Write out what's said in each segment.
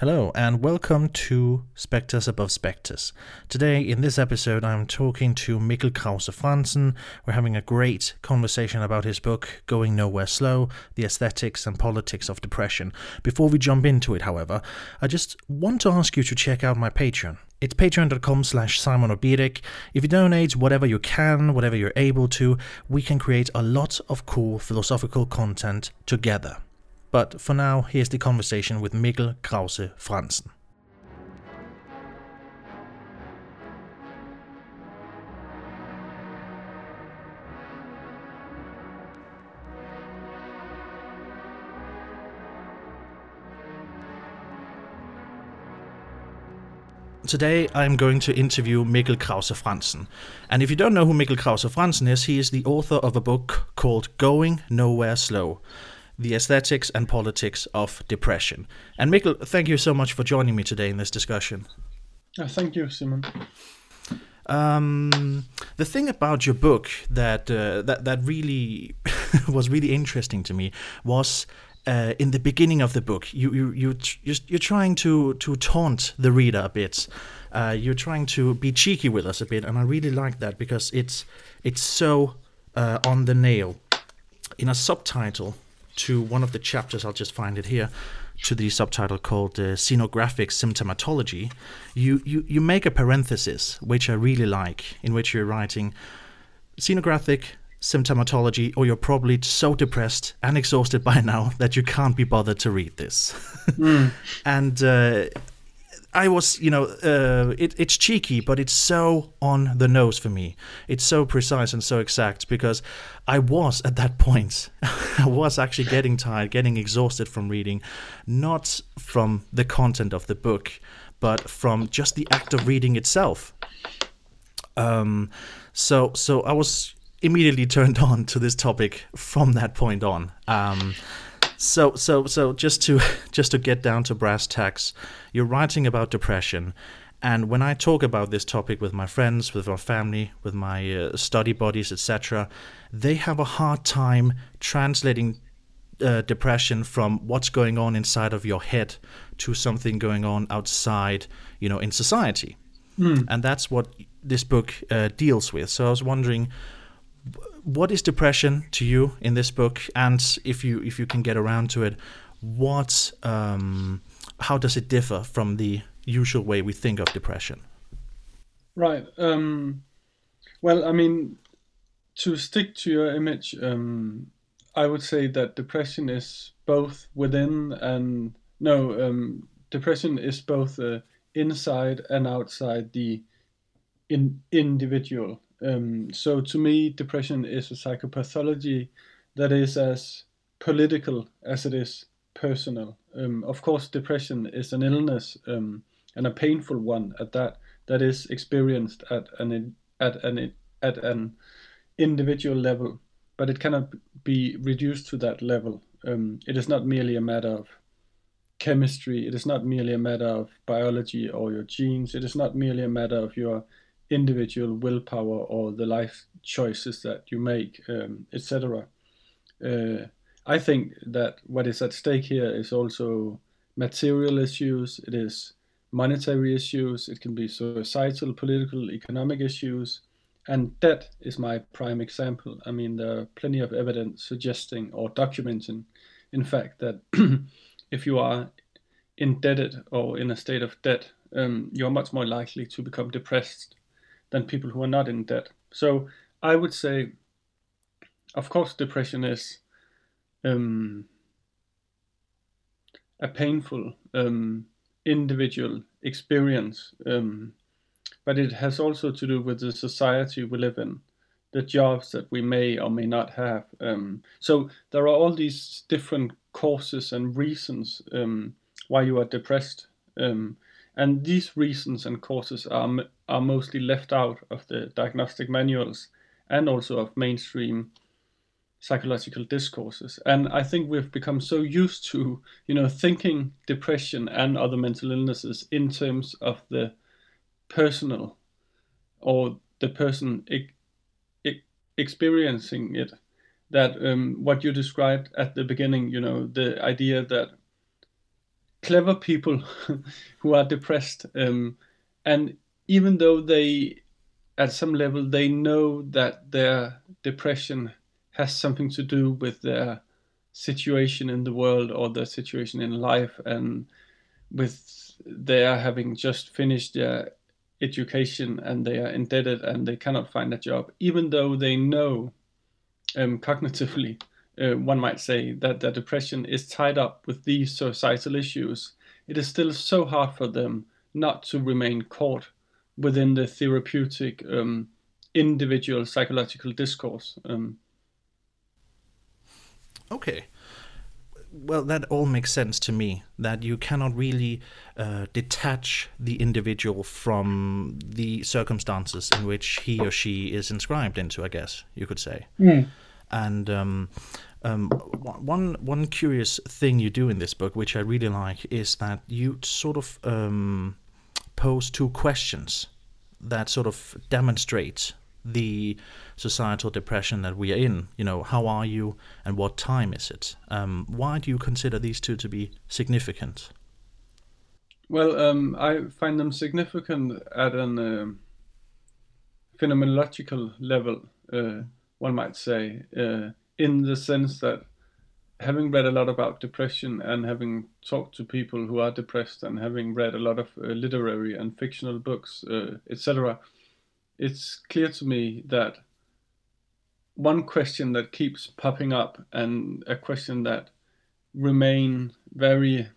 Hello, and welcome to Spectres Above Spectres. Today, in this episode, I'm talking to Mikkel Krause Frantzen. We're having a great conversation about his book, Going Nowhere Slow The Aesthetics and Politics of Depression. Before we jump into it, however, I just want to ask you to check out my Patreon. It's patreon.com slash Simon. If you donate whatever you can, whatever you're able to, we can create a lot of cool philosophical content together. But for now, here's the conversation with Mikkel Krause Frantzen. Today I'm going to interview Mikkel Krause Frantzen. And if you don't know who Mikkel Krause Frantzen is, he is the author of a book called Going Nowhere Slow the aesthetics and politics of depression. And Mikkel, thank you so much for joining me today in this discussion. Uh, thank you, Simon. Um, the thing about your book that uh, that that really was really interesting to me was uh, in the beginning of the book. You you you you're trying to to taunt the reader a bit. Uh, you're trying to be cheeky with us a bit, and I really like that because it's it's so uh, on the nail. In a subtitle, to one of the chapters, I'll just find it here, to the subtitle called uh, Scenographic Symptomatology, you, you, you make a parenthesis, which I really like, in which you're writing Scenographic symptomatology, or you're probably so depressed and exhausted by now that you can't be bothered to read this. Mm. and uh, I was, you know, uh, it, it's cheeky, but it's so on the nose for me. It's so precise and so exact because I was at that point, I was actually getting tired, getting exhausted from reading, not from the content of the book, but from just the act of reading itself. Um, so, so I was immediately turned on to this topic from that point on. Um, so so so just to just to get down to brass tacks you're writing about depression. And when i talk about this topic with my friends with our family with my uh, study buddies etc they have a hard time translating uh, depression from what's going on inside of your head to something going on outside you know in society. Mm. and that's what this book uh, deals with. So i was wondering what is depression to you in this book? And if you if you can get around to it, what um, how does it differ from the usual way we think of depression? Right. Um, well, I mean, to stick to your image, um, I would say that depression is both within and no, um, depression is both uh, inside and outside the in, individual. Um, so to me, depression is a psychopathology that is as political as it is personal. Um, of course, depression is an illness um, and a painful one at that that is experienced at an at an at an individual level, but it cannot be reduced to that level. Um, it is not merely a matter of chemistry. It is not merely a matter of biology or your genes. It is not merely a matter of your individual willpower or the life choices that you make, um, etc. Uh, I think that what is at stake here is also material issues, it is monetary issues, it can be societal, political, economic issues, and debt is my prime example. I mean, there are plenty of evidence suggesting or documenting, in fact, that if you are indebted or in a state of debt, um, you're much more likely to become depressed than people who are not in debt. So I would say, of course, depression is um, a painful um, individual experience, um, but it has also to do with the society we live in, the jobs that we may or may not have. Um, so there are all these different causes and reasons um, why you are depressed. Um, and these reasons and causes are, are mostly left out of the diagnostic manuals and also of mainstream psychological discourses. And I think we've become so used to, you know, thinking depression and other mental illnesses in terms of the personal or the person e- e- experiencing it. That um, what you described at the beginning, you know, the idea that clever people who are depressed, um, and even though they, at some level, they know that their depression has something to do with their situation in the world or their situation in life, and with their having just finished their education and they are indebted and they cannot find a job, even though they know um, cognitively, uh, one might say, that their depression is tied up with these societal issues, it is still so hard for them not to remain caught within the therapeutic um, individual psychological discourse. Um, okay well, that all makes sense to me. That you cannot really uh, detach the individual from the circumstances in which he or she is inscribed into. I guess you could say. Mm. And um, um, one one curious thing you do in this book, which I really like, is that you sort of um, pose two questions that sort of demonstrate the societal depression that we are in. You know, how are you and what time is it? Um, why do you consider these two to be significant? Well, um, I find them significant at an uh, phenomenological level, uh, one might say, uh, in the sense that having read a lot about depression and having talked to people who are depressed and having read a lot of uh, literary and fictional books, uh, etc., it's clear to me that one question that keeps popping up and a question that remain very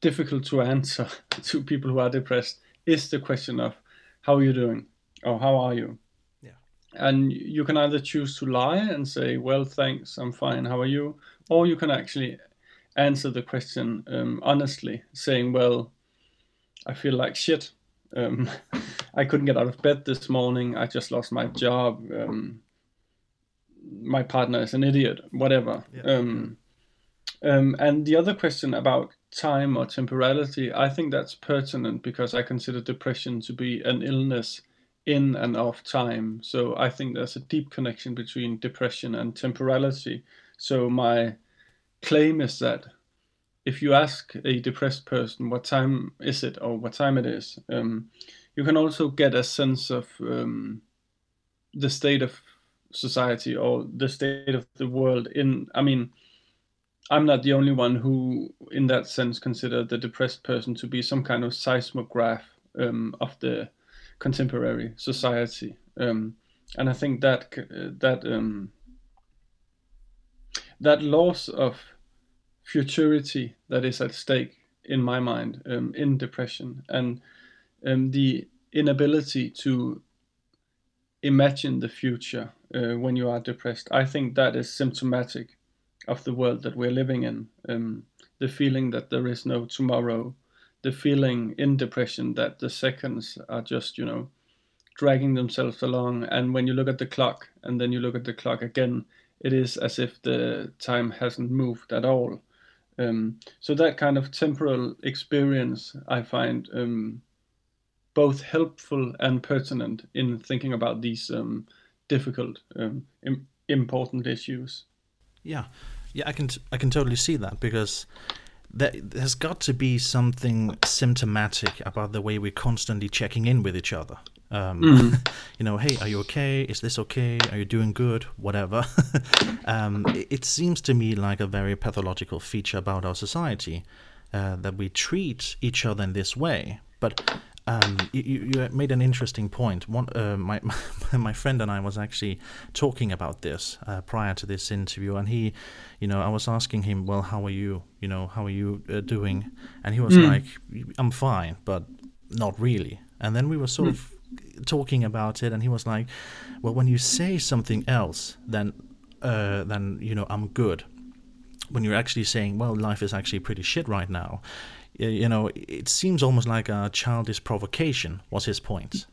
difficult to answer to people who are depressed is the question of how are you doing or how are you and you can either choose to lie and say well thanks i'm fine how are you or you can actually answer the question um, honestly saying well i feel like shit um, I couldn't get out of bed this morning. I just lost my job. Um, my partner is an idiot. Whatever. Yeah. Um, um, and the other question about time or temporality, I think that's pertinent because I consider depression to be an illness in and of time. So I think there's a deep connection between depression and temporality. So my claim is that if you ask a depressed person what time is it or what time it is, um, you can also get a sense of um, the state of society or the state of the world. In I mean, I'm not the only one who, in that sense, consider the depressed person to be some kind of seismograph um, of the contemporary society, um, and I think that that um, that loss of futurity that is at stake in my mind um, in depression and um, the inability to imagine the future uh, when you are depressed. I think that is symptomatic of the world that we're living in. Um, the feeling that there is no tomorrow, the feeling in depression that the seconds are just, you know, dragging themselves along. And when you look at the clock and then you look at the clock again, it is as if the time hasn't moved at all. Um, so that kind of temporal experience I find um, both helpful and pertinent in thinking about these um, difficult, um, Im- important issues. Yeah, yeah, I can t- I can totally see that because there, there's got to be something symptomatic about the way we're constantly checking in with each other. Um, mm-hmm. You know, hey, are you okay? Is this okay? Are you doing good? Whatever. um, it, it, seems to me like a very pathological feature about our society uh, that we treat each other in this way. But um, you, you, made an interesting point. One, uh, my my friend and I was actually talking about this uh, prior to this interview, and he, you know, I was asking him, "Well, how are you? You know, how are you uh, doing?" And he was mm. like, "I'm fine, but not really." And then we were sort mm. of talking about it, and he was like, "Well, when you say something else, then uh, then you know I'm good." When you're actually saying, "Well, life is actually pretty shit right now," you know, it seems almost like a childish provocation. Was his point?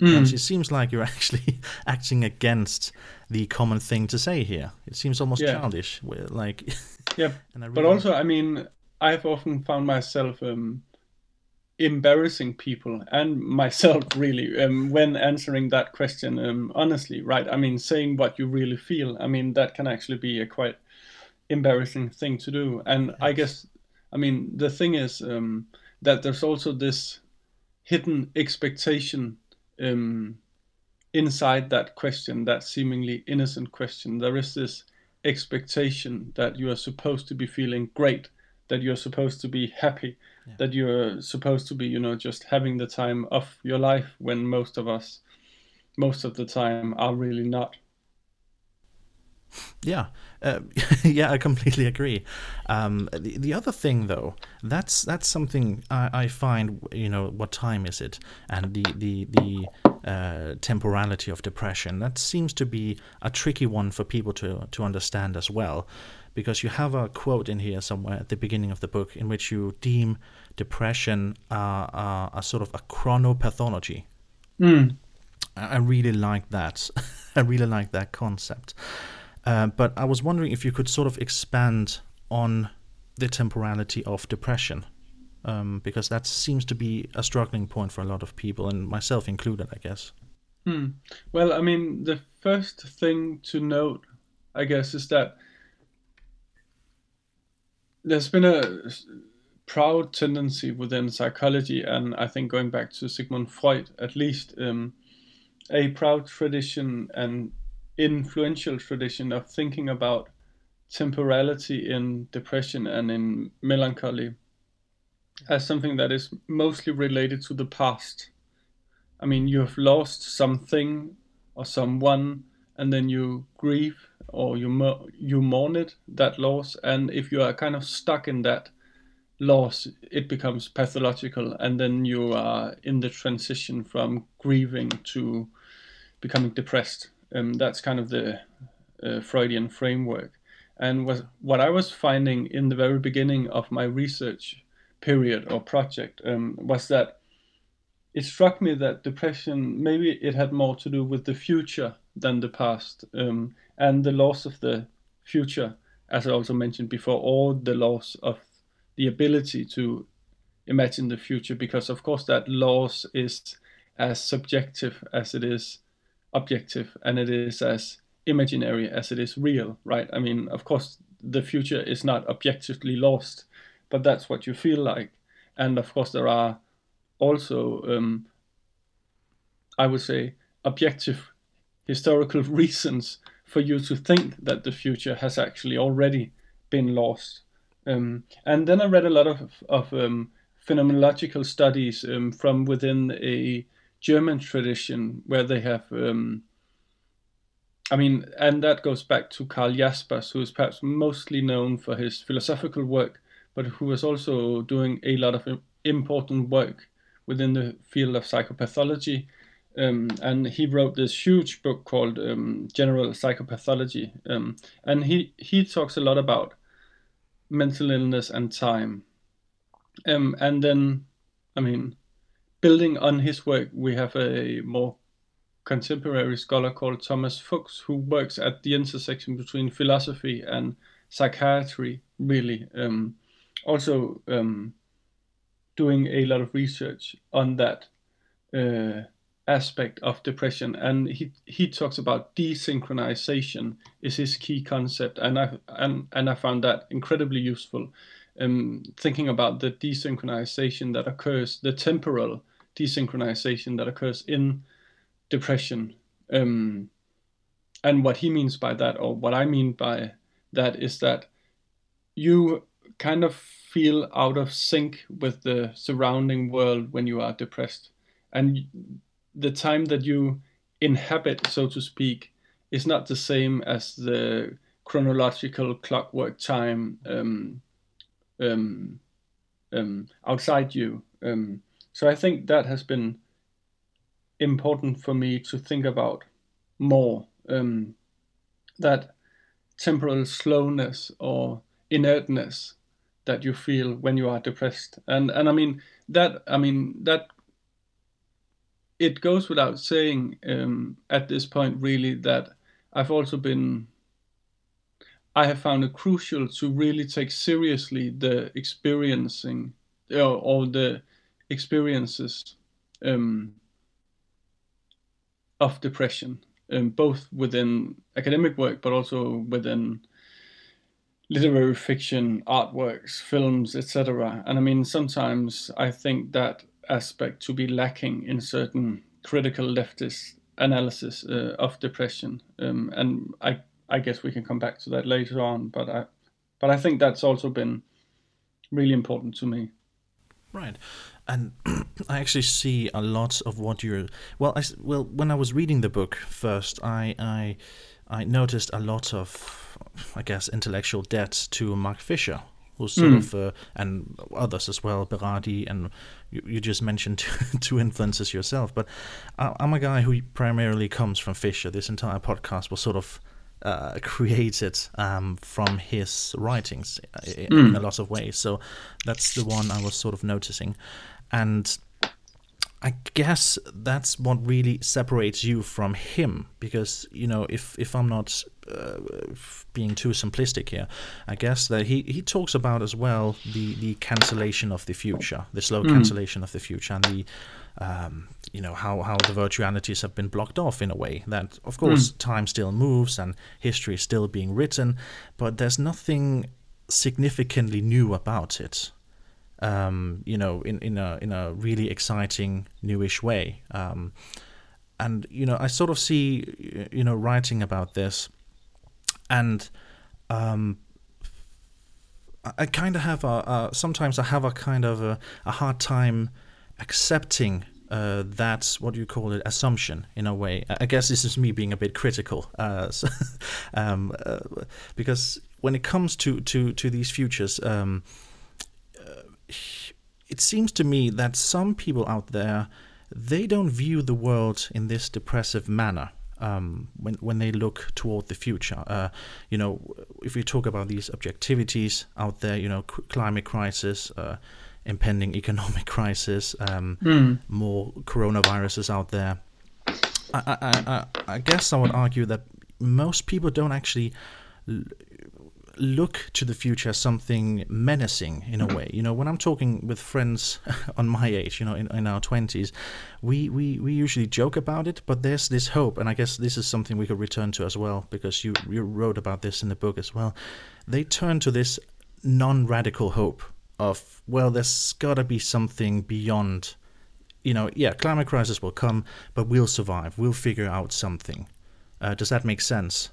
Mm. It seems like you're actually acting against the common thing to say here. It seems almost yeah. childish. Like, yeah. Really but also, I mean, I've often found myself um, embarrassing people and myself really um, when answering that question um, honestly right i mean saying what you really feel i mean that can actually be a quite embarrassing thing to do and yes. i guess I mean, the thing is um, that there's also this hidden expectation um, inside that question, that seemingly innocent question. There is this expectation that you are supposed to be feeling great, that you're supposed to be happy, yeah. that you're supposed to be, you know, just having the time of your life when most of us, most of the time, are really not. Yeah, uh, yeah, I completely agree. Um, the, the other thing, though, that's that's something I, I, find. You know, what time is it? And the the the uh, temporality of depression. That seems to be a tricky one for people to to understand as well, because you have a quote in here somewhere at the beginning of the book in which you deem depression uh, uh, a sort of a chronopathology. Mm. I really like that. I really like that concept. Uh, but I was wondering if you could sort of expand on the temporality of depression, um, because that seems to be a struggling point for a lot of people, and myself included, I guess. Hmm. Well, I mean, the first thing to note, I guess, is that there's been a proud tendency within psychology, and I think going back to Sigmund Freud, at least, um, a proud tradition and influential tradition of thinking about temporality in depression and in melancholy as something that is mostly related to the past. I mean, you have lost something or someone, and then you grieve or you mo- you mourn it that loss, and if you are kind of stuck in that loss, it becomes pathological, and then you are in the transition from grieving to becoming depressed. Um, that's kind of the uh, Freudian framework. And was, what I was finding in the very beginning of my research period or project um, was that it struck me that depression maybe it had more to do with the future than the past um, and the loss of the future, as I also mentioned before, or the loss of the ability to imagine the future, because of course that loss is as subjective as it is objective and it is as imaginary as it is real, right? I mean, of course, the future is not objectively lost, but that's what you feel like. And of course, there are also, um, I would say, objective historical reasons for you to think that the future has actually already been lost. Um, and then I read a lot of, of um, phenomenological studies um, from within a German tradition where they have, um, I mean, and that goes back to Karl Jaspers, who is perhaps mostly known for his philosophical work, but who was also doing a lot of important work within the field of psychopathology. Um, and he wrote this huge book called um, General Psychopathology, um, and he he talks a lot about mental illness and time. Um, and then, I mean, building on his work, we have a more contemporary scholar called Thomas Fuchs, who works at the intersection between philosophy and psychiatry, really. Um, also um, doing a lot of research on that uh, aspect of depression. And he, he talks about desynchronization is his key concept. And I, and, and I found that incredibly useful. Um, thinking about the desynchronization that occurs, the temporal desynchronization that occurs in depression. Um, and what he means by that, or what I mean by that, is that you kind of feel out of sync with the surrounding world when you are depressed. And the time that you inhabit, so to speak, is not the same as the chronological clockwork time um, um, um, outside you. Um, so I think that has been important for me to think about more. Um, that temporal slowness or inertness that you feel when you are depressed, and and I mean that I mean that it goes without saying um, at this point really that I've also been I have found it crucial to really take seriously the experiencing or, or the experiences um, of depression, um, both within academic work but also within literary fiction, artworks, films, etc. And I mean, sometimes I think that aspect to be lacking in certain critical leftist analysis uh, of depression. Um, and I, I guess we can come back to that later on. But I, but I think that's also been really important to me. Right, and I actually see a lot of what you're. Well, I well when I was reading the book first, I I I noticed a lot of, I guess, intellectual debt to Mark Fisher, who's sort mm. of, uh, and others as well, Berardi, and you, you just mentioned two influences yourself. But I'm a guy who primarily comes from Fisher. This entire podcast was sort of uh, created um, from his writings in, mm. a lot of ways. So that's the one I was sort of noticing. And I guess that's what really separates you from him, because you know, if if I'm not uh, being too simplistic here, I guess that he, he talks about as well the, the cancellation of the future, the slow mm. cancellation of the future, and the um, you know how how the virtualities have been blocked off in a way that of course mm. time still moves and history is still being written, but there's nothing significantly new about it um, you know, in, in a in a really exciting, newish way. Um, and you know, I sort of see, you know, writing about this, and um, I kind of have a, a, sometimes I have a kind of a, a hard time accepting uh, that what do you call it assumption in a way. I guess this is me being a bit critical, uh, so, um, uh, because when it comes to to to these futures. Um, it seems to me that some people out there they don't view the world in this depressive manner um, when when they look toward the future. Uh, you know, if we talk about these objectivities out there, you know, climate crisis, uh, impending economic crisis, um, mm. more coronaviruses out there. I, I, I, I guess I would argue that most people don't actually look to the future as something menacing in a way. You know, when I'm talking with friends on my age, you know, in, in our 20s, we, we, we usually joke about it, but there's this hope, and I guess this is something we could return to as well, because you, you wrote about this in the book as well. They turn to this non radical hope of, well, there's got to be something beyond. You know, yeah, climate crisis will come, but we'll survive. We'll figure out something. Uh, does that make sense?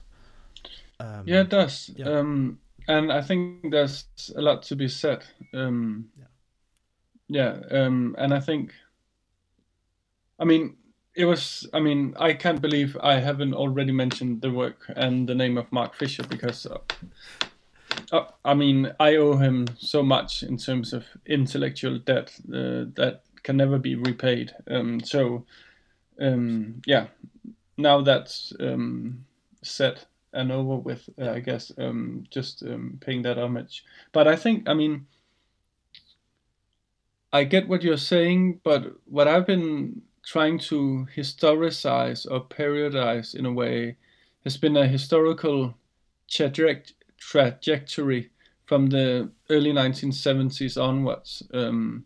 Um, yeah, it does. Yeah. Um, and I think there's a lot to be said. Um, yeah. yeah um, and I think, I mean, it was, I mean, I can't believe I haven't already mentioned the work and the name of Mark Fisher because, I mean, I owe him so much in terms of intellectual debt uh, that can never be repaid. Um, so, um, yeah, now that's um, set, and over with, uh, I guess, um, just um, paying that homage. But I think, I mean, I get what you're saying, but what I've been trying to historicize or periodize in a way has been a historical trajectory from the early 1970s onwards, um,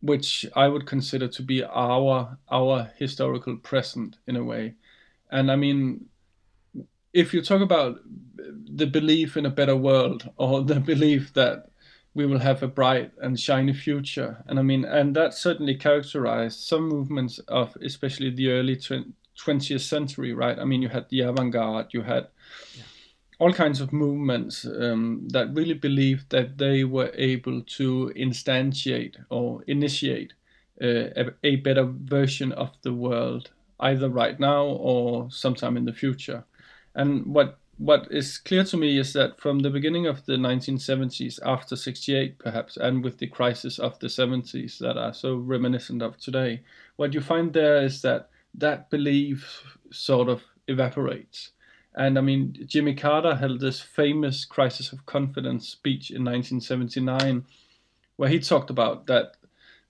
which I would consider to be our our historical present in a way. And I mean, if you talk about the belief in a better world or the belief that we will have a bright and shiny future, and I mean, and that certainly characterized some movements of especially the early 20th century, right? I mean, you had the avant-garde, you had yeah. All kinds of movements um, that really believed that they were able to instantiate or initiate uh, a, a better version of the world, either right now or sometime in the future. And what what is clear to me is that from the beginning of the 1970s, after 68 perhaps, and with the crisis of the 70s that are so reminiscent of today, what you find there is that that belief sort of evaporates. And I mean, Jimmy Carter held this famous crisis of confidence speech in 1979, where he talked about that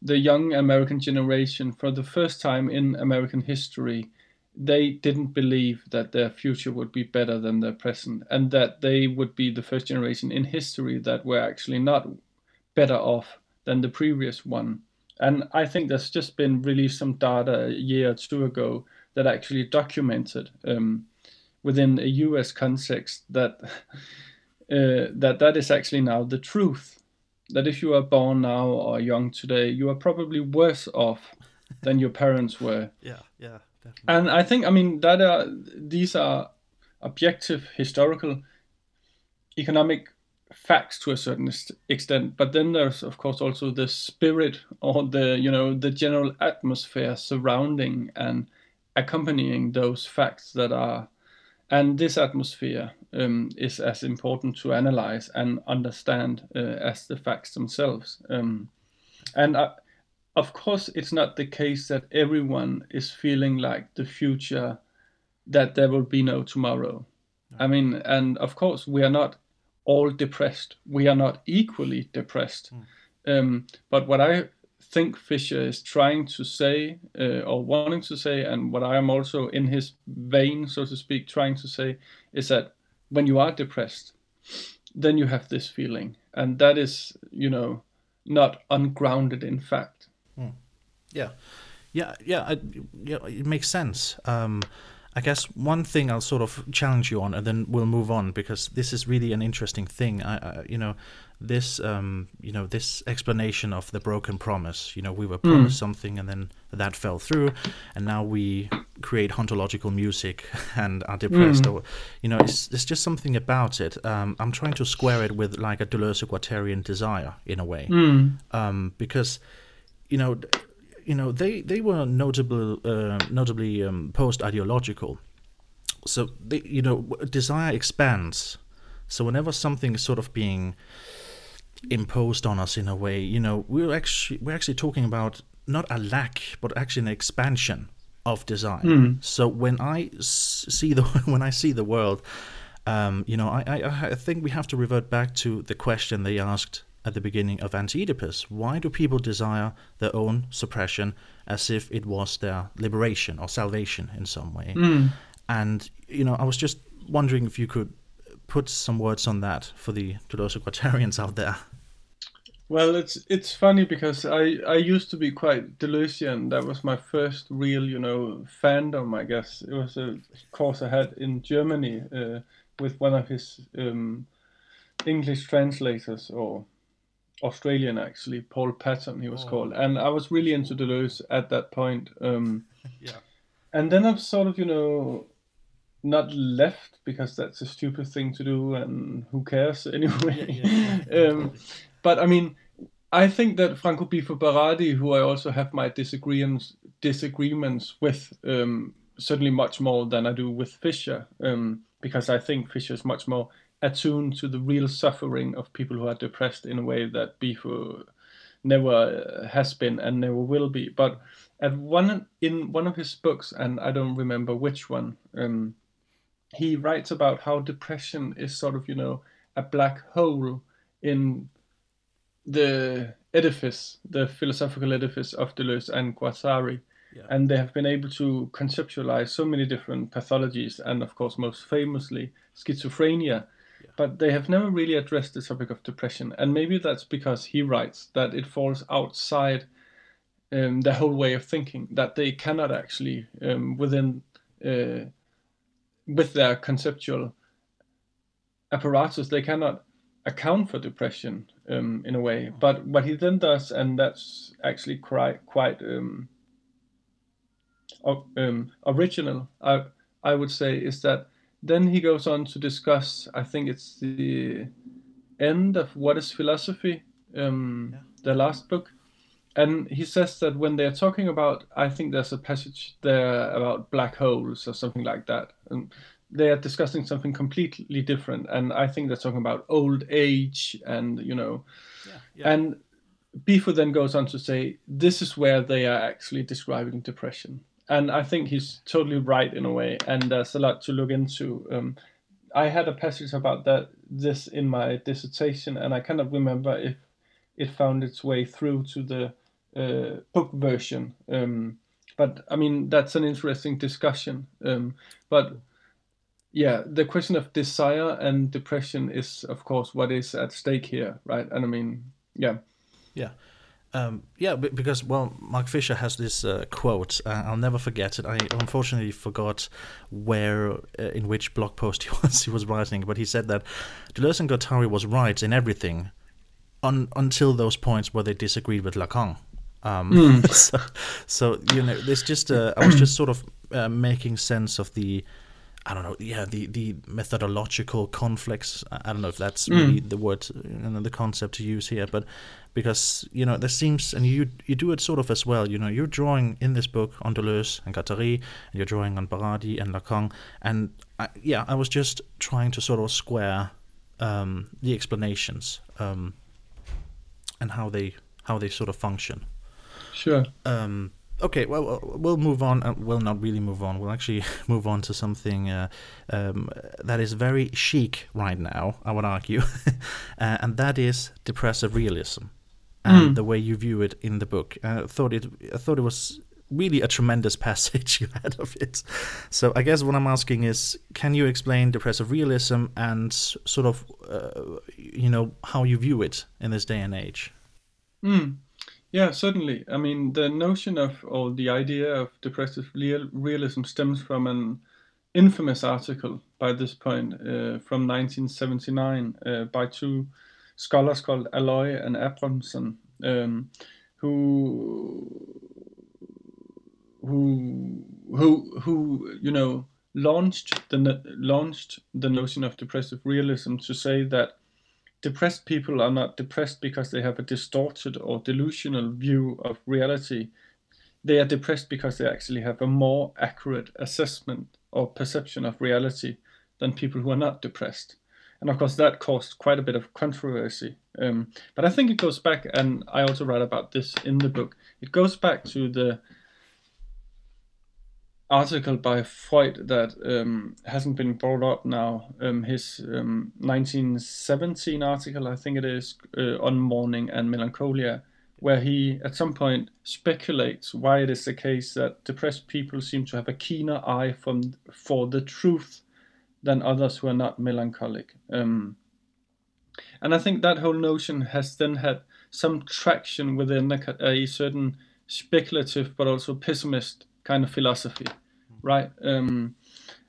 the young American generation, for the first time in American history, they didn't believe that their future would be better than their present and that they would be the first generation in history that were actually not better off than the previous one. And I think there's just been released some data a year or two ago that actually documented um, within a US context that uh, that that is actually now the truth. That if you are born now or young today, you are probably worse off than your parents were. Yeah, yeah, definitely. And I think, I mean, that are these are objective historical economic facts to a certain extent but then there's of course also the spirit or the you know the general atmosphere surrounding and accompanying those facts that are and this atmosphere um, is as important to analyze and understand uh, as the facts themselves um, and uh, of course it's not the case that everyone is feeling like the future that there will be no tomorrow no. i mean and of course we are not all depressed. We are not equally depressed. Mm. Um, but what I think Fisher is trying to say uh, or wanting to say, and what I am also in his vein, so to speak, trying to say, is that when you are depressed, then you have this feeling, and that is, you know, not ungrounded in fact. Mm. Yeah, yeah, yeah, I, yeah. It makes sense. Um, I guess one thing I'll sort of challenge you on, and then we'll move on because this is really an interesting thing. I, I you know, this, um, you know, this explanation of the broken promise. You know, we were promised mm. something, and then that fell through, and now we create ontological music and are depressed. Mm. Or, you know, it's, it's just something about it. Um, I'm trying to square it with like a Deleuze-Guattarian desire in a way, mm. um, because, you know you know they they were notable uh, notably um, post ideological. So they you know desire expands. So whenever something is sort of being imposed on us in a way, you know, we're actually we're actually talking about not a lack, but actually an expansion of desire. Mm. So when I see the when I see the world, um, you know, I, I I think we have to revert back to the question they asked at the beginning of Anti-Oedipus. Why do people desire their own suppression as if it was their liberation or salvation in some way? Mm. And, you know, I was just wondering if you could put some words on that for the Deleuze out there. Well, it's it's funny because I, I used to be quite Deleuzian. That was my first real, you know, fandom. I guess it was a course I had in Germany uh, with one of his um, English translators or Australian actually, Paul Patton he was oh. called, and I was really into Deleuze at that point. Um, yeah, and then I've sort of you know not left because that's a stupid thing to do, and who cares anyway. Yeah, yeah, um, but I mean, I think that Franco Bifo Berardi, who I also have my disagreements disagreements with, um, certainly much more than I do with Fisher, um, because I think Fisher is much more attuned to the real suffering of people who are depressed in a way that Bifo never uh, has been and never will be. But at one in one of his books, and I don't remember which one, um, he writes about how depression is sort of you know a black hole in the edifice, the philosophical edifice of Deleuze and Guattari. Yeah. And they have been able to conceptualize so many different pathologies, and of course, most famously, schizophrenia, but they have never really addressed the topic of depression. And maybe that's because he writes that it falls outside um, the whole way of thinking, that they cannot actually, um, within, uh, with their conceptual apparatus, they cannot account for depression um, in a way. But what he then does, and that's actually quite, quite um, um, original, I, I would say, is that then he goes on to discuss, I think it's the end of What is Philosophy, um, yeah. the last book. And he says that when they're talking about, I think there's a passage there about black holes or something like that. And they are discussing something completely different. And I think they're talking about old age and, you know, yeah, yeah. and Bifo then goes on to say, this is where they are actually describing depression and I think he's totally right in a way, and there's a lot to look into. Um, I had a passage about that this in my dissertation, and I cannot remember if it found its way through to the uh, book version. Um, but I mean, that's an interesting discussion. Um, but yeah, the question of desire and depression is, of course, what is at stake here, right? And I mean, yeah, yeah. Um, yeah, because well, Mark Fisher has this uh, quote. Uh, I'll never forget it. I unfortunately forgot where, uh, in which blog post he was he was writing, but he said that Deleuze and Guattari was right in everything, un- until those points where they disagreed with Lacan. Um, mm. so, so, you know, there's just uh, I was just sort of uh, making sense of the I don't know, yeah, the, the methodological conflicts. I don't know if that's mm. really the word, you know, the concept to use here, but because you know there seems, and you you do it sort of as well. You know, you're drawing in this book on Deleuze and Guattari, and you're drawing on Berardi and Lacan, and I, yeah, I was just trying to sort of square um, the explanations um, and how they how they sort of function. Sure. Um, okay, well, we'll move on. Uh, we'll not really move on. We'll actually move on to something uh, um, that is very chic right now, I would argue, uh, and that is depressive realism and mm. the way you view it in the book. Uh, I thought it. I thought it was really a tremendous passage you had of it. So I guess what I'm asking is, can you explain depressive realism and sort of, uh, you know, how you view it in this day and age? Mm. Yeah, certainly. I mean, the notion of or the idea of depressive real, realism stems from an infamous article by this point uh, from 1979 uh, by two scholars called Alloy and Abramson, um, who who who who you know launched the launched the notion of depressive realism to say that depressed people are not depressed because they have a distorted or delusional view of reality. They are depressed because they actually have a more accurate assessment or perception of reality than people who are not depressed. And of course, that caused quite a bit of controversy. Um, but I think it goes back, and I also write about this in the book. It goes back to the article by Freud that um, hasn't been brought up now. Um, his um, 1917 article, I think it is, uh, on mourning and melancholia, where he at some point speculates why it is the case that depressed people seem to have a keener eye from for the truth than others who are not melancholic. Um, and I think that whole notion has then had some traction within a, a certain speculative but also pessimist kind of philosophy, right? Um,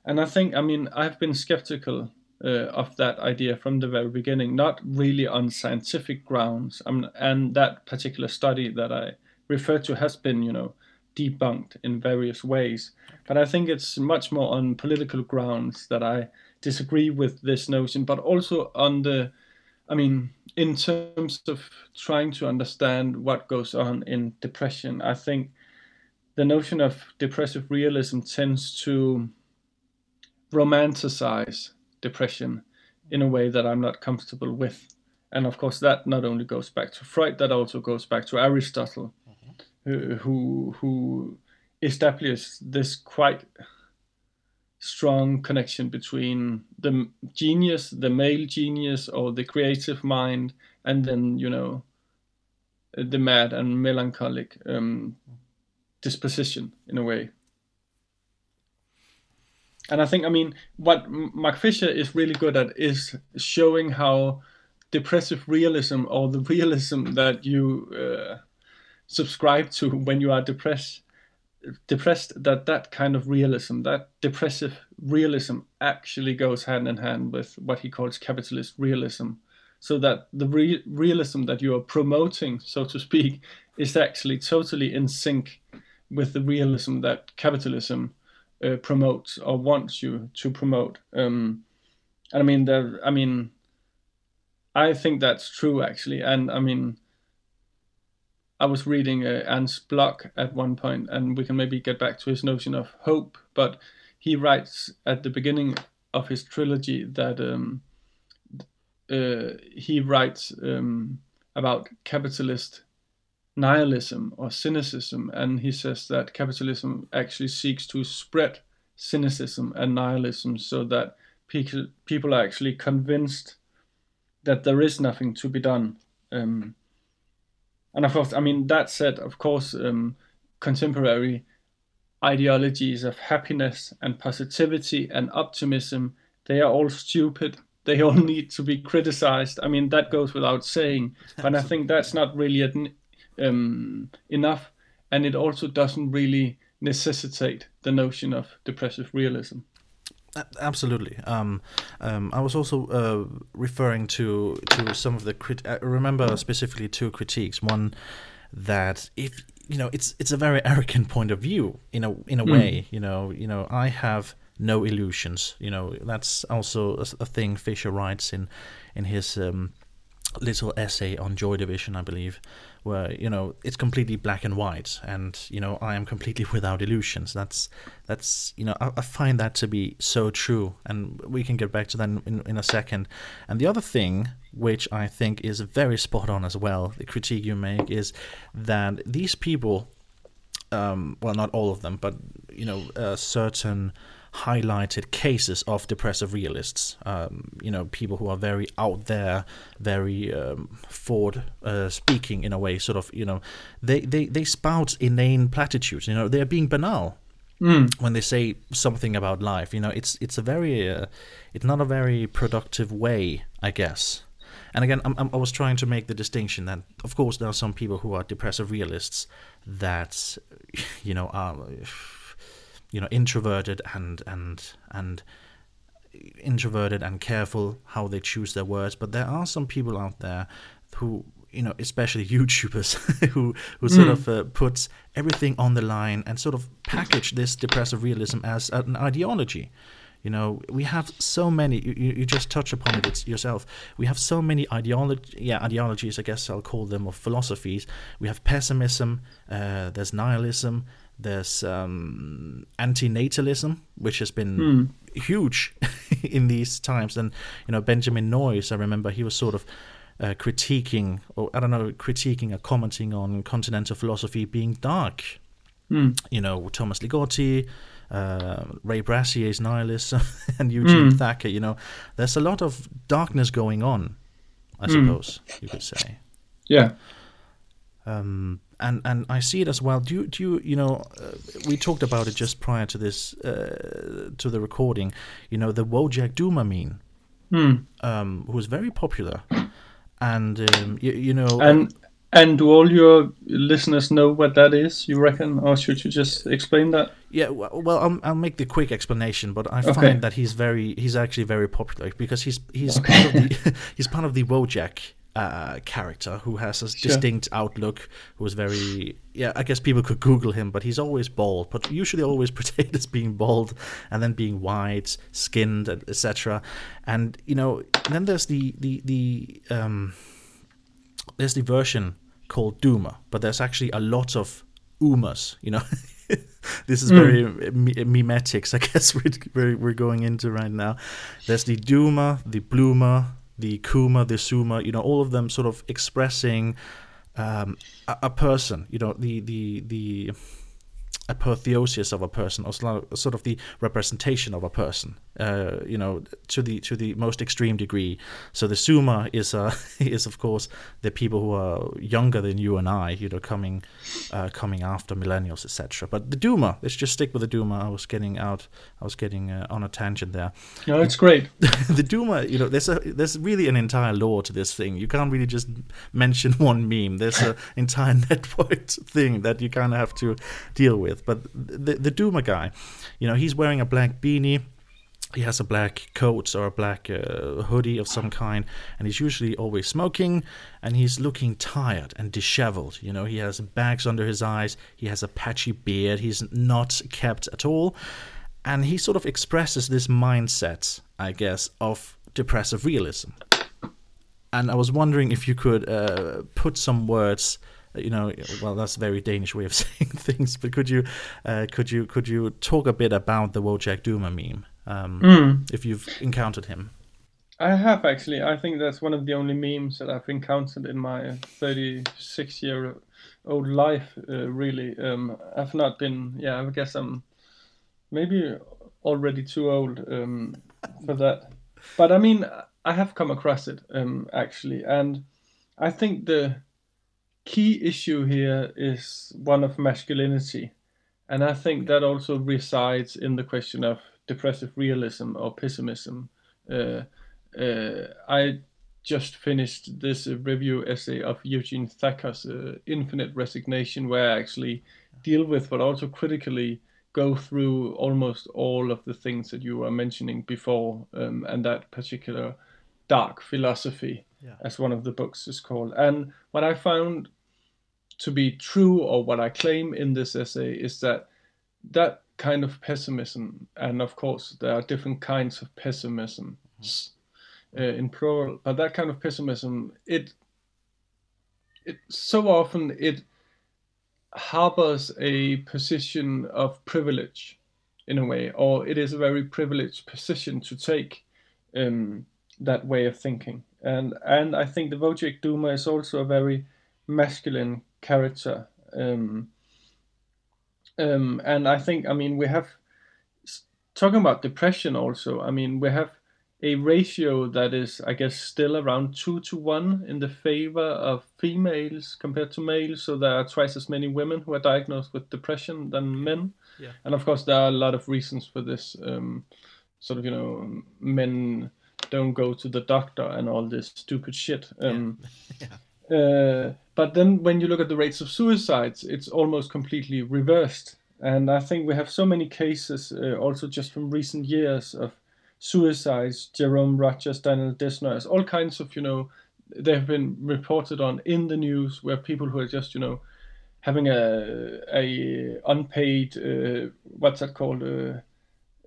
and I think, I mean, I've been skeptical uh, of that idea from the very beginning, not really on scientific grounds. Um, and that particular study that I referred to has been, you know, debunked in various ways. But I think it's much more on political grounds that I disagree with this notion, but also on the, I mean, in terms of trying to understand what goes on in depression, I think the notion of depressive realism tends to romanticize depression in a way that I'm not comfortable with. And of course, that not only goes back to Freud, that also goes back to Aristotle, mm-hmm. who, who established this quite strong connection between the genius, the male genius, or the creative mind, and then you know the mad and melancholic um, disposition in a way. And I think, I mean, what Mark Fisher is really good at is showing how depressive realism or the realism that you uh, subscribe to when you are depressed depressed that that kind of realism that depressive realism actually goes hand in hand with what he calls capitalist realism so that the re- realism that you are promoting so to speak is actually totally in sync with the realism that capitalism uh, promotes or wants you to promote. Um, and I mean, there, I mean, I think that's true actually. And I mean, I was reading uh, Ernst Bloch at one point, and we can maybe get back to his notion of hope. But he writes at the beginning of his trilogy that um, uh, he writes um, about capitalist nihilism or cynicism, and he says that capitalism actually seeks to spread cynicism and nihilism so that people people are actually convinced that there is nothing to be done. Um, and of course, I mean that said, of course, um, contemporary ideologies of happiness and positivity and optimism they are all stupid. They all need to be criticized. I mean that goes without saying, and I think that's not really an um, enough, and it also doesn't really necessitate the notion of depressive realism. Absolutely. Um, um, I was also uh, referring to to some of the crit. I remember specifically two critiques. One that if you know, it's it's a very arrogant point of view in a in a mm. way. You know, you know, I have no illusions. You know, that's also a, a thing Fisher writes in in his um, little essay on Joy Division, I believe, where you know it's completely black and white, and you know I am completely without illusions. That's that's you know I, I find that to be so true, and we can get back to that in, in a second. And the other thing, which I think is very spot on as well, the critique you make is that these people, um, well, not all of them, but you know, uh, certain highlighted cases of depressive realists. Um, you know, people who are very out there, very um, forward uh, speaking in a way. Sort of, you know, they, they they spout inane platitudes. You know, they're being banal. Mm. When they say something about life, you know, it's it's a very, uh, it's not a very productive way, I guess. And again, I'm, I'm, i was trying to make the distinction that, of course, there are some people who are depressive realists that, you know, are you know introverted and and and introverted and careful how they choose their words. But there are some people out there who you know especially youtubers who who sort mm. of uh, puts everything on the line and sort of package this depressive realism as an ideology. You know we have so many you, you just touch upon it yourself. We have so many ideology yeah ideologies i guess i'll call them or philosophies. We have pessimism uh, there's nihilism there's um, anti-natalism, which has been mm. huge in these times. And you know, Benjamin Noys, I remember he was sort of uh, critiquing, or I don't know, critiquing or commenting on continental philosophy being dark. Mm. You know, Thomas Ligotti, uh, Ray Brassier's nihilism, and Eugene mm. Thacker. You know, there's a lot of darkness going on. I hmm. suppose you could say. Yeah. Um, and and I see it as well. Do you do you you know uh, we talked about it just prior to this uh, to the recording. You know the Wojak Doomer meme, hmm. um, who was very popular, and um, you, you know and. And do all your listeners know what that is? You reckon, or should you just explain that? Yeah, well, I'll, I'll make the quick explanation, but I okay. find that he's very, he's actually very popular because he's he's okay. part of the he's part of the Wojak uh, character who has a sure. distinct outlook, who is very yeah. I guess people could Google him, but he's always bald, but usually always portrayed as being bald and then being white skinned, etc. And you know, then there's the the the um, there's the version called Doomer, but there's actually a lot of Umas, you know. this is mm. very memetics, I guess we're, we're going into right now. There's the Doomer, the Bloomer, the Coomer, the Zoomer, you know, all of them sort of expressing um, a, a, person, you know, the the the apotheosis of a person, or sort of the representation of a person, uh, you know, to the to the most extreme degree. So the Zoomer is uh, is of course the people who are younger than you and I, you know, coming uh, coming after millennials, etc. But the Doomer, let's just stick with the Doomer. I was getting out, I was getting uh, on a tangent there. No, it's great. the Doomer, you know, there's a there's really an entire lore to this thing. You can't really just mention one meme. There's an entire networked thing that you kind of have to deal with with. But the the Doomer guy, you know, he's wearing a black beanie. He has a black coat or a black uh, hoodie of some kind, and he's usually always smoking. And he's looking tired and disheveled. You know, he has bags under his eyes. He has a patchy beard. He's not kept at all, and he sort of expresses this mindset, I guess, of depressive realism. And I was wondering if you could uh, put some words you know, well, that's a very Danish way of saying things. But could you, uh, could you, could you talk a bit about the Wojak Doomer meme, um, mm. if you've encountered him? I have actually. I think that's one of the only memes that I've encountered in my 36 year old life. Uh, really, um, I've not been. Yeah, I guess I'm maybe already too old um, for that. But I mean, I have come across it um, actually, and I think the key issue here is one of masculinity. And I think that also resides in the question of depressive realism or pessimism. Uh, uh, I just finished this review essay of Eugene Thacker's uh, Infinite Resignation, where I actually deal with, but also critically go through almost all of the things that you were mentioning before, um, and that particular dark philosophy, Yeah. as one of the books is called. And what I found to be true, or what I claim in this essay, is that that kind of pessimism, and of course there are different kinds of pessimism uh, in plural, but that kind of pessimism, it, it so often it harbors a position of privilege in a way, or it is a very privileged position to take um, that way of thinking. And and I think the Wojak Doomer is also a very masculine character. Um, um, and I think, I mean, we have talking about depression also. I mean, we have a ratio that is, I guess, still around two to one in the favor of females compared to males. So there are twice as many women who are diagnosed with depression than men. Yeah. And of course, there are a lot of reasons for this. Um, sort of, you know, men don't go to the doctor and all this stupid shit. Um, uh, but then when you look at the rates of suicides, it's almost completely reversed. And I think we have so many cases, uh, also just from recent years, of suicides. Jerome Rogers, Daniel Desnoyers, all kinds of, you know, they have been reported on in the news where people who are just, you know, having a a unpaid uh, what's that called uh,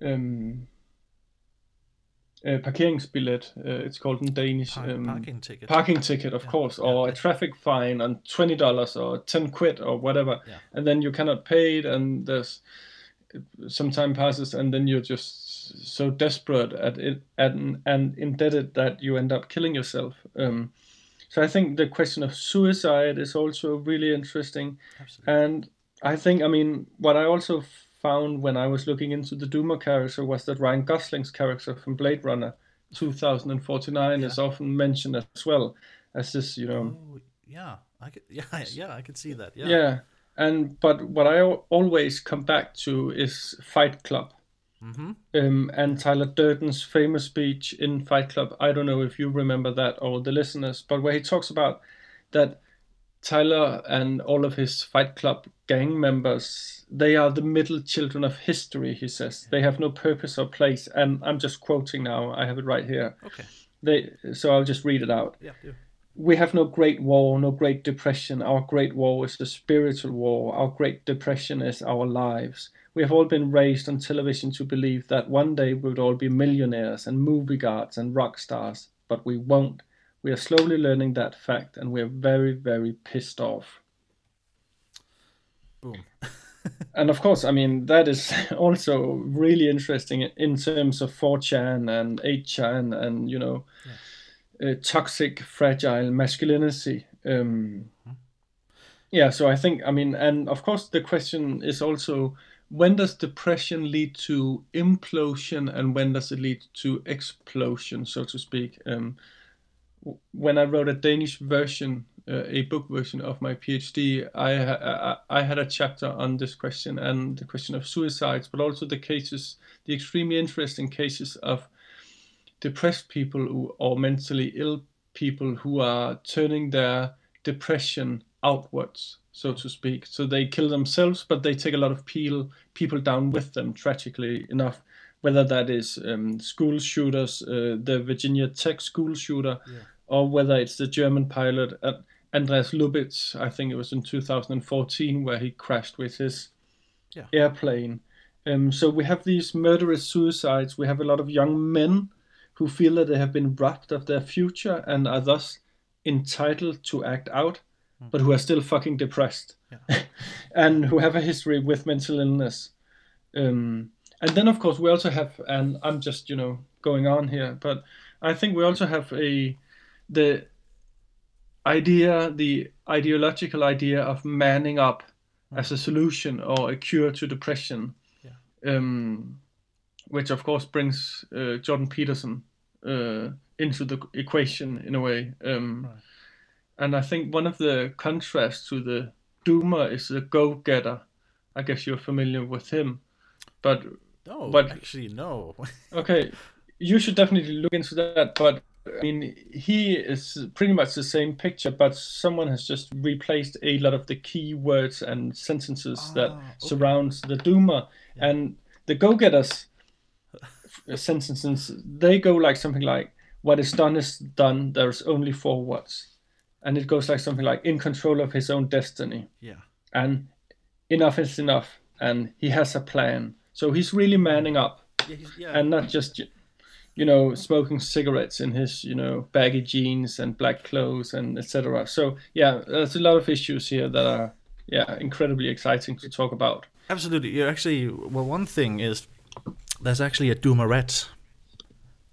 um, uh, parkeringsbillet. Uh, it's called in Danish. Par- um, parking ticket. parking ticket, of Yeah, course, yeah, or yeah. a traffic fine on twenty dollars or ten quid or whatever, and then you cannot pay it, and there's some time passes, and then you're just so desperate at it and and indebted that you end up killing yourself. Um, so I think the question of suicide is also really interesting. Absolutely. And I think, I mean, what I also found when I was looking into the Doomer character was that Ryan Gosling's character from Blade Runner 2049 is often mentioned as well as this, you know. Oh, yeah, I could. Yeah, yeah, I could see that. Yeah. Yeah. And but what I always come back to is Fight Club. Mm-hmm. Um, and Tyler Durden's famous speech in Fight Club. I don't know if you remember that or the listeners, but where he talks about that Tyler and all of his Fight Club gang members, they are the middle children of history, he says. They have no purpose or place. And I'm just quoting now, I have it right here. Okay. They, so I'll just read it out. Yeah. yeah. We have no great war, no great depression. Our great war is the spiritual war. Our great depression is our lives. We have all been raised on television to believe that one day we would all be millionaires and movie gods and rock stars, but we won't. We are slowly learning that fact and we are very, very pissed off. Boom. And of course, I mean, that is also really interesting in terms of 4chan and 8chan and, you know, uh, toxic, fragile masculinity. Um, yeah, so I think, I mean, and of course, the question is also when does depression lead to implosion and when does it lead to explosion, so to speak? Um, when I wrote a Danish version, uh, a book version of my PhD, I, I I had a chapter on this question and the question of suicides, but also the cases, the extremely interesting cases of depressed people who, or mentally ill people who are turning their depression outwards, so to speak. So they kill themselves, but they take a lot of people people down with them. Tragically enough, whether that is um, school shooters, uh, the Virginia Tech school shooter, Yeah. or whether it's the German pilot uh, Andreas Lubitz. I think it was in 2014 where he crashed with his Yeah. airplane. Um, so we have these murderous suicides. We have a lot of young men who feel that they have been robbed of their future and are thus entitled to act out, but who are still fucking depressed Yeah. and who have a history with mental illness. Um, and then, of course, we also have, and I'm just you know going on here, but I think we also have a the idea, the ideological idea of manning up as a solution or a cure to depression, um, which of course brings uh, Jordan Peterson uh, into the equation in a way. Um, Right. And I think one of the contrasts to the Doomer is the go-getter. I guess you're familiar with him, but No, But- actually, no. okay, you should definitely look into that. But I mean, he is pretty much the same picture, but someone has just replaced a lot of the key words and sentences Ah, that okay. surrounds the Doomer. And the Go-Getters sentences, they go like something like, what is done is done, there's only forwards. And it goes like something like, in control of his own destiny. Yeah. And enough is enough. And he has a plan. So he's really manning up Yeah, he's, yeah. and not just you know smoking cigarettes in his you know baggy jeans and black clothes and etc so yeah there's a lot of issues here that are yeah incredibly exciting to talk about Absolutely. You're actually well. One thing is there's actually a Doomerette.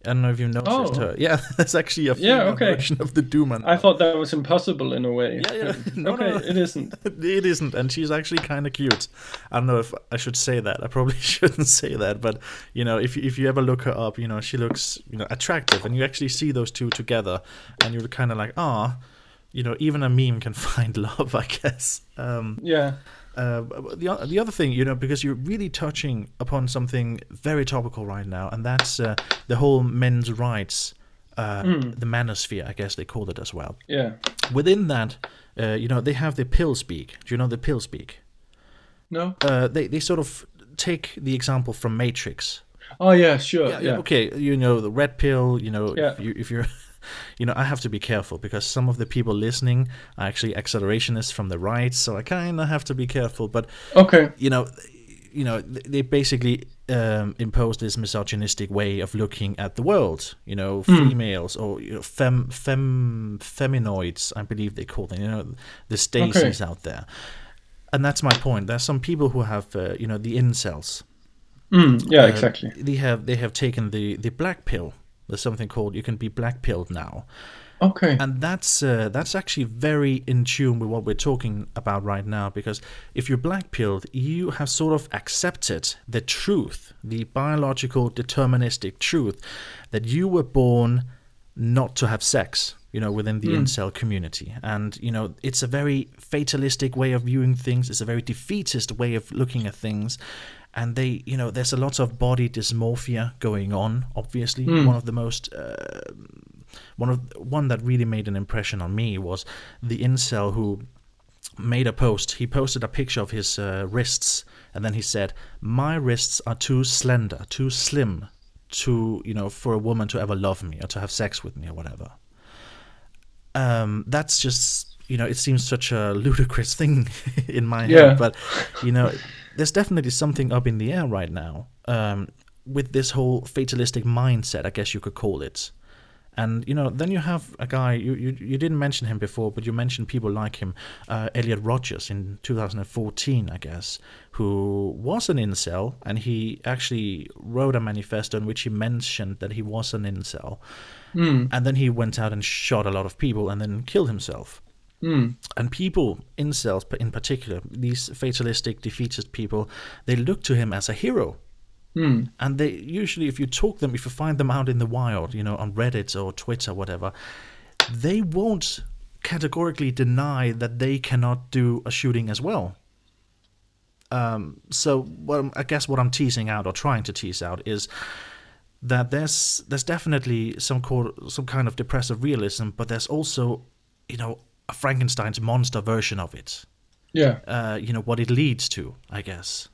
I don't know if you noticed Oh. her. Yeah, that's actually a Yeah, okay. version of the Doomer. i thought that was impossible in a way Yeah, yeah. No, okay no. it isn't it isn't, and she's actually kind of cute. I don't know if I should say that. I probably shouldn't say that, but you know, if if you ever look her up, you know, she looks you know attractive, and you actually see those two together, and you're kind of like, ah, you know, even a meme can find love, I guess. Um, yeah uh, the the other thing, you know, because you're really touching upon something very topical right now, and that's uh, the whole men's rights, uh, the manosphere, I guess they call it as well. yeah Within that, uh, you know, they have the pill speak. Do you know the pill speak? no Uh, they they sort of take the example from Matrix. oh yeah sure yeah, Okay, you know the red pill. You know, Yeah. if, you, if you're, you know, I have to be careful because some of the people listening are actually accelerationists from the right, so I kind of have to be careful. But okay you know, you know, they basically um, impose this misogynistic way of looking at the world. You know, females or you know, fem fem feminoids, I believe they call them. You know, the Stacys out there, and that's my point. There's some people who have, uh, you know, the incels. Mm, yeah Uh, exactly They have they have taken the the black pill. There's something called you can be black pilled now. Okay. And that's uh, that's actually very in tune with what we're talking about right now because if you're black pilled you have sort of accepted the truth the biological deterministic truth that you were born not to have sex you know within the incel community. And you know it's a very fatalistic way of viewing things. It's a very defeatist way of looking at things and they you know there's a lot of body dysmorphia going on obviously one of the most uh, one of one that really made an impression on me was the incel who made a post. He posted a picture of his uh, wrists, and then he said, "My wrists are too slender, too slim, to you know for a woman to ever love me or to have sex with me or whatever." Um, that's just you know it seems such a ludicrous thing in my Yeah. head, but you know there's definitely something up in the air right now um, with this whole fatalistic mindset, I guess you could call it. And you know, then you have a guy you, you you didn't mention him before, but you mentioned people like him, uh, Elliot Rogers in 2014, I guess, who was an incel, and he actually wrote a manifesto in which he mentioned that he was an incel, and then he went out and shot a lot of people and then killed himself. Mm, And people, incels in particular, these fatalistic, defeatist people, they look to him as a hero. mm, And they usually, if you talk them, if you find them out in the wild, you know, on Reddit or Twitter, whatever, they won't categorically deny that they cannot do a shooting as well. Um, so, well, I guess what I'm teasing out or trying to tease out is that there's there's definitely some core, some kind of depressive realism, but there's also, you know, a Frankenstein's monster version of it. yeah Uh, you know what it leads to, I guess.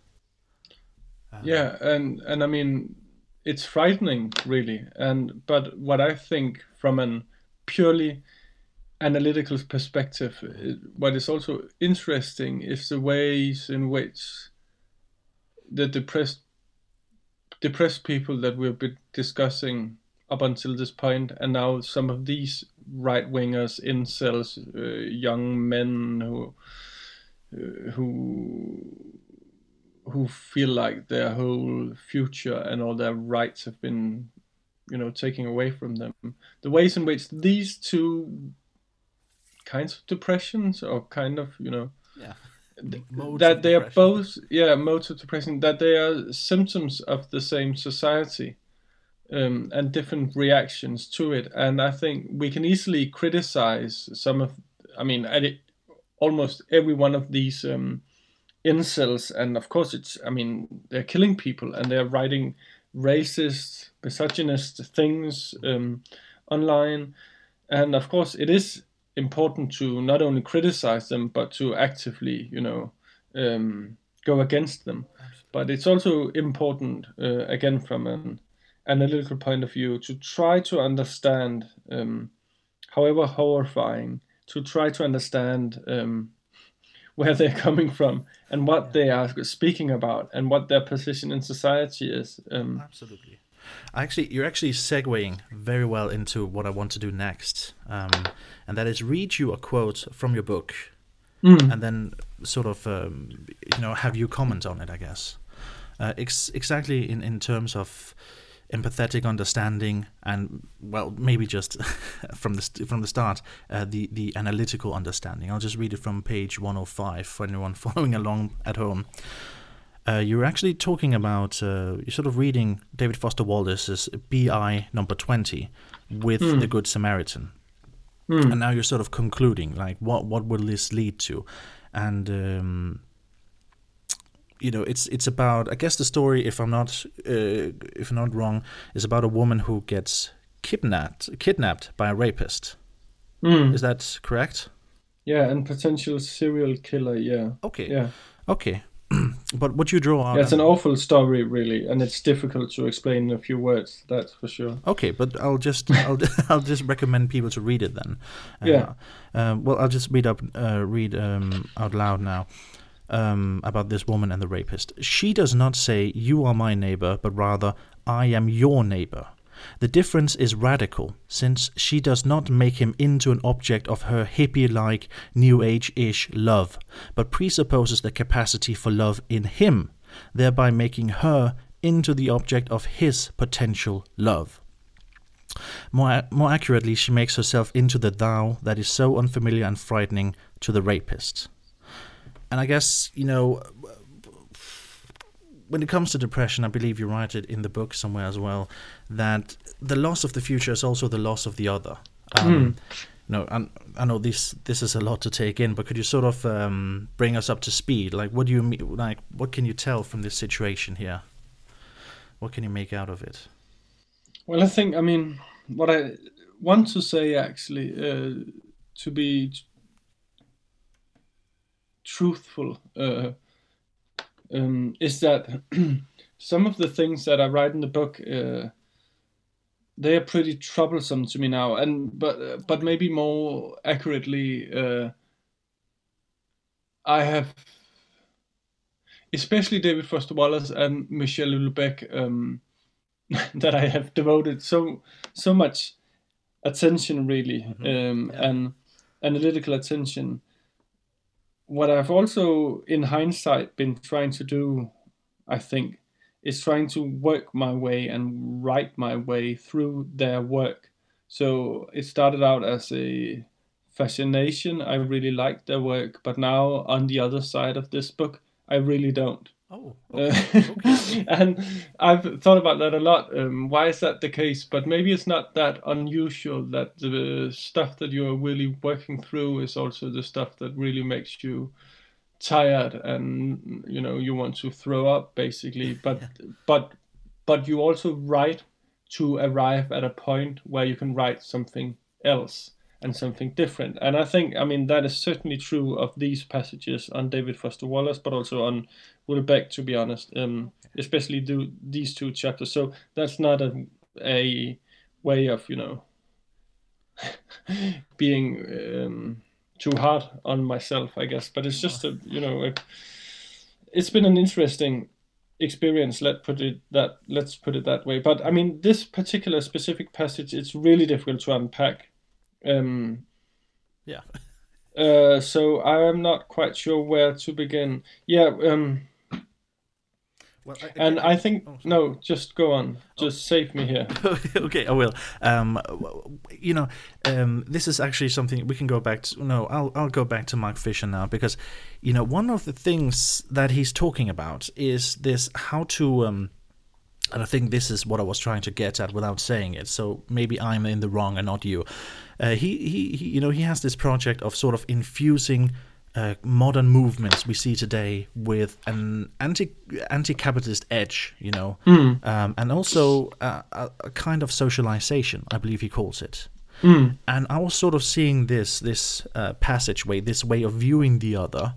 yeah and and i mean it's frightening really and but what i think from an purely analytical perspective it, what is also interesting is the ways in which the depressed depressed people that we've been discussing up until this point and now some of these right wingers incels uh, young men who uh, who who feel like their whole future and all their rights have been you know taken away from them. The ways in which these two kinds of depressions or kind of you know Yeah. that they are both yeah modes of depression that they are symptoms of the same society um, and different reactions to it. And i think we can easily criticize some of i mean at it, almost every one of these um, incels. And of course it's i mean they're killing people and they're writing racist misogynist things um, online, and of course it is important to not only criticize them but to actively, you know, um, go against them. But it's also important, uh, again, from an analytical point of view, to try to understand, um, however horrifying, to try to understand um, where they're coming from and what they are speaking about and what their position in society is. Um, Absolutely. Actually, you're actually segueing very well into what I want to do next, um, and that is read you a quote from your book, mm. and then sort of um, you know have you comment on it. I guess uh, ex- exactly in in terms of empathetic understanding and well maybe just from the st- from the start uh, the the analytical understanding i'll just read it from page 105 for anyone following along at home uh, you're actually talking about uh, you're sort of reading david foster wallace's bi number 20 with mm. the good samaritan mm. and now you're sort of concluding like what what will this lead to and um, you know it's it's about I guess the story if I'm not uh, if I'm not wrong is about a woman who gets kidnapped kidnapped by a rapist. Mm. Is that correct? Yeah, and potential serial killer. Yeah. Okay. Yeah. Okay. but what you draw out? Yeah, it's an awful story, really, and it's difficult to explain in a few words. That's for sure. Okay, but I'll just I'll I'll just recommend people to read it then. Uh, yeah. Uh, well, I'll just read up uh, read um, out loud now um, about this woman and the rapist. She does not say, You are my neighbor, but rather, I am your neighbor. The difference is radical, since she does not make him into an object of her hippie like, New Age ish love, but presupposes the capacity for love in him, thereby making her into the object of his potential love. More, more accurately, she makes herself into the thou that is so unfamiliar and frightening to the rapist and I guess you know when it comes to depression, I believe you write it in the book somewhere as well that the loss of the future is also the loss of the other. Um, mm. No, I, I know this this is a lot to take in, but could you sort of um, bring us up to speed? Like, what do you mean? Like, what can you tell from this situation here? What can you make out of it? Well, I think I mean what I want to say actually uh, to be truthful uh, um, is that some of the things that I write in the book uh, they are pretty troublesome to me now, and but but maybe more accurately, uh, I have especially David Foster Wallace and Michel Houellebecq um, that I have devoted so so much attention really mm-hmm. um, yeah. and analytical attention what I've also, in hindsight, been trying to do, I think, is trying to work my way and write my way through their work. So it started out as a fascination. I really liked their work, but now on the other side of this book, I really don't. Oh, okay. okay. and I've thought about that a lot. Um, why is that the case? But maybe it's not that unusual that the stuff that you're really working through is also the stuff that really makes you tired and you know you want to throw up basically. But yeah. but but you also write to arrive at a point where you can write something else and something different. And I think, I mean, that is certainly true of these passages on David Foster Wallace, but also on Houellebecq, to be honest, um, especially do these two chapters. So that's not a, a way of, you know, being um, too hard on myself, I guess. But it's just a, you know, it, it's been an interesting experience. Let put it that. Let's put it that way. But I mean, this particular specific passage, it's really difficult to unpack. Um, yeah. uh, so I am not quite sure where to begin. Yeah. Um, well, I, and I, I think oh, no, just go on, just oh. save me here. okay, I will. Um, you know, um, this is actually something we can go back to. No, I'll I'll go back to Mark Fisher now because, you know, one of the things that he's talking about is this how to. Um, and I think this is what I was trying to get at without saying it. So maybe I'm in the wrong and not you. Uh, he, he, he, you know, he has this project of sort of infusing uh, modern movements we see today with an anti anti-capitalist edge, you know, Mm. um, and also a, a kind of socialization, I believe he calls it. Mm. And I was sort of seeing this this uh, passageway, this way of viewing the other,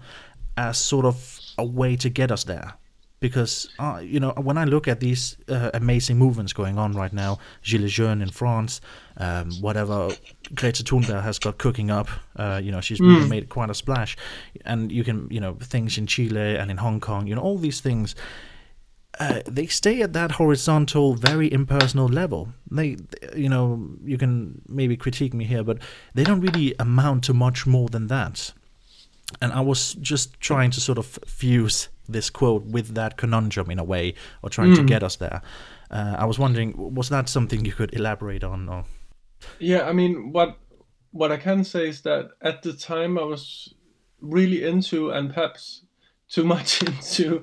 as sort of a way to get us there. Because uh, you know, when I look at these uh, amazing movements going on right now, Gilets jaunes in France, um, whatever Greta Thunberg has got cooking up, uh, you know, she's Mm. made quite a splash. And you can, you know, things in Chile and in Hong Kong, you know, all these things uh, they stay at that horizontal, very impersonal level. They, you know, you can maybe critique me here, but they don't really amount to much more than that. And I was just trying to sort of fuse this quote with that conundrum in a way, or trying to Mm. get us there. Uh, I was wondering, was that something you could elaborate on? Or Yeah, I mean, what what I can say is that at the time I was really into and perhaps too much into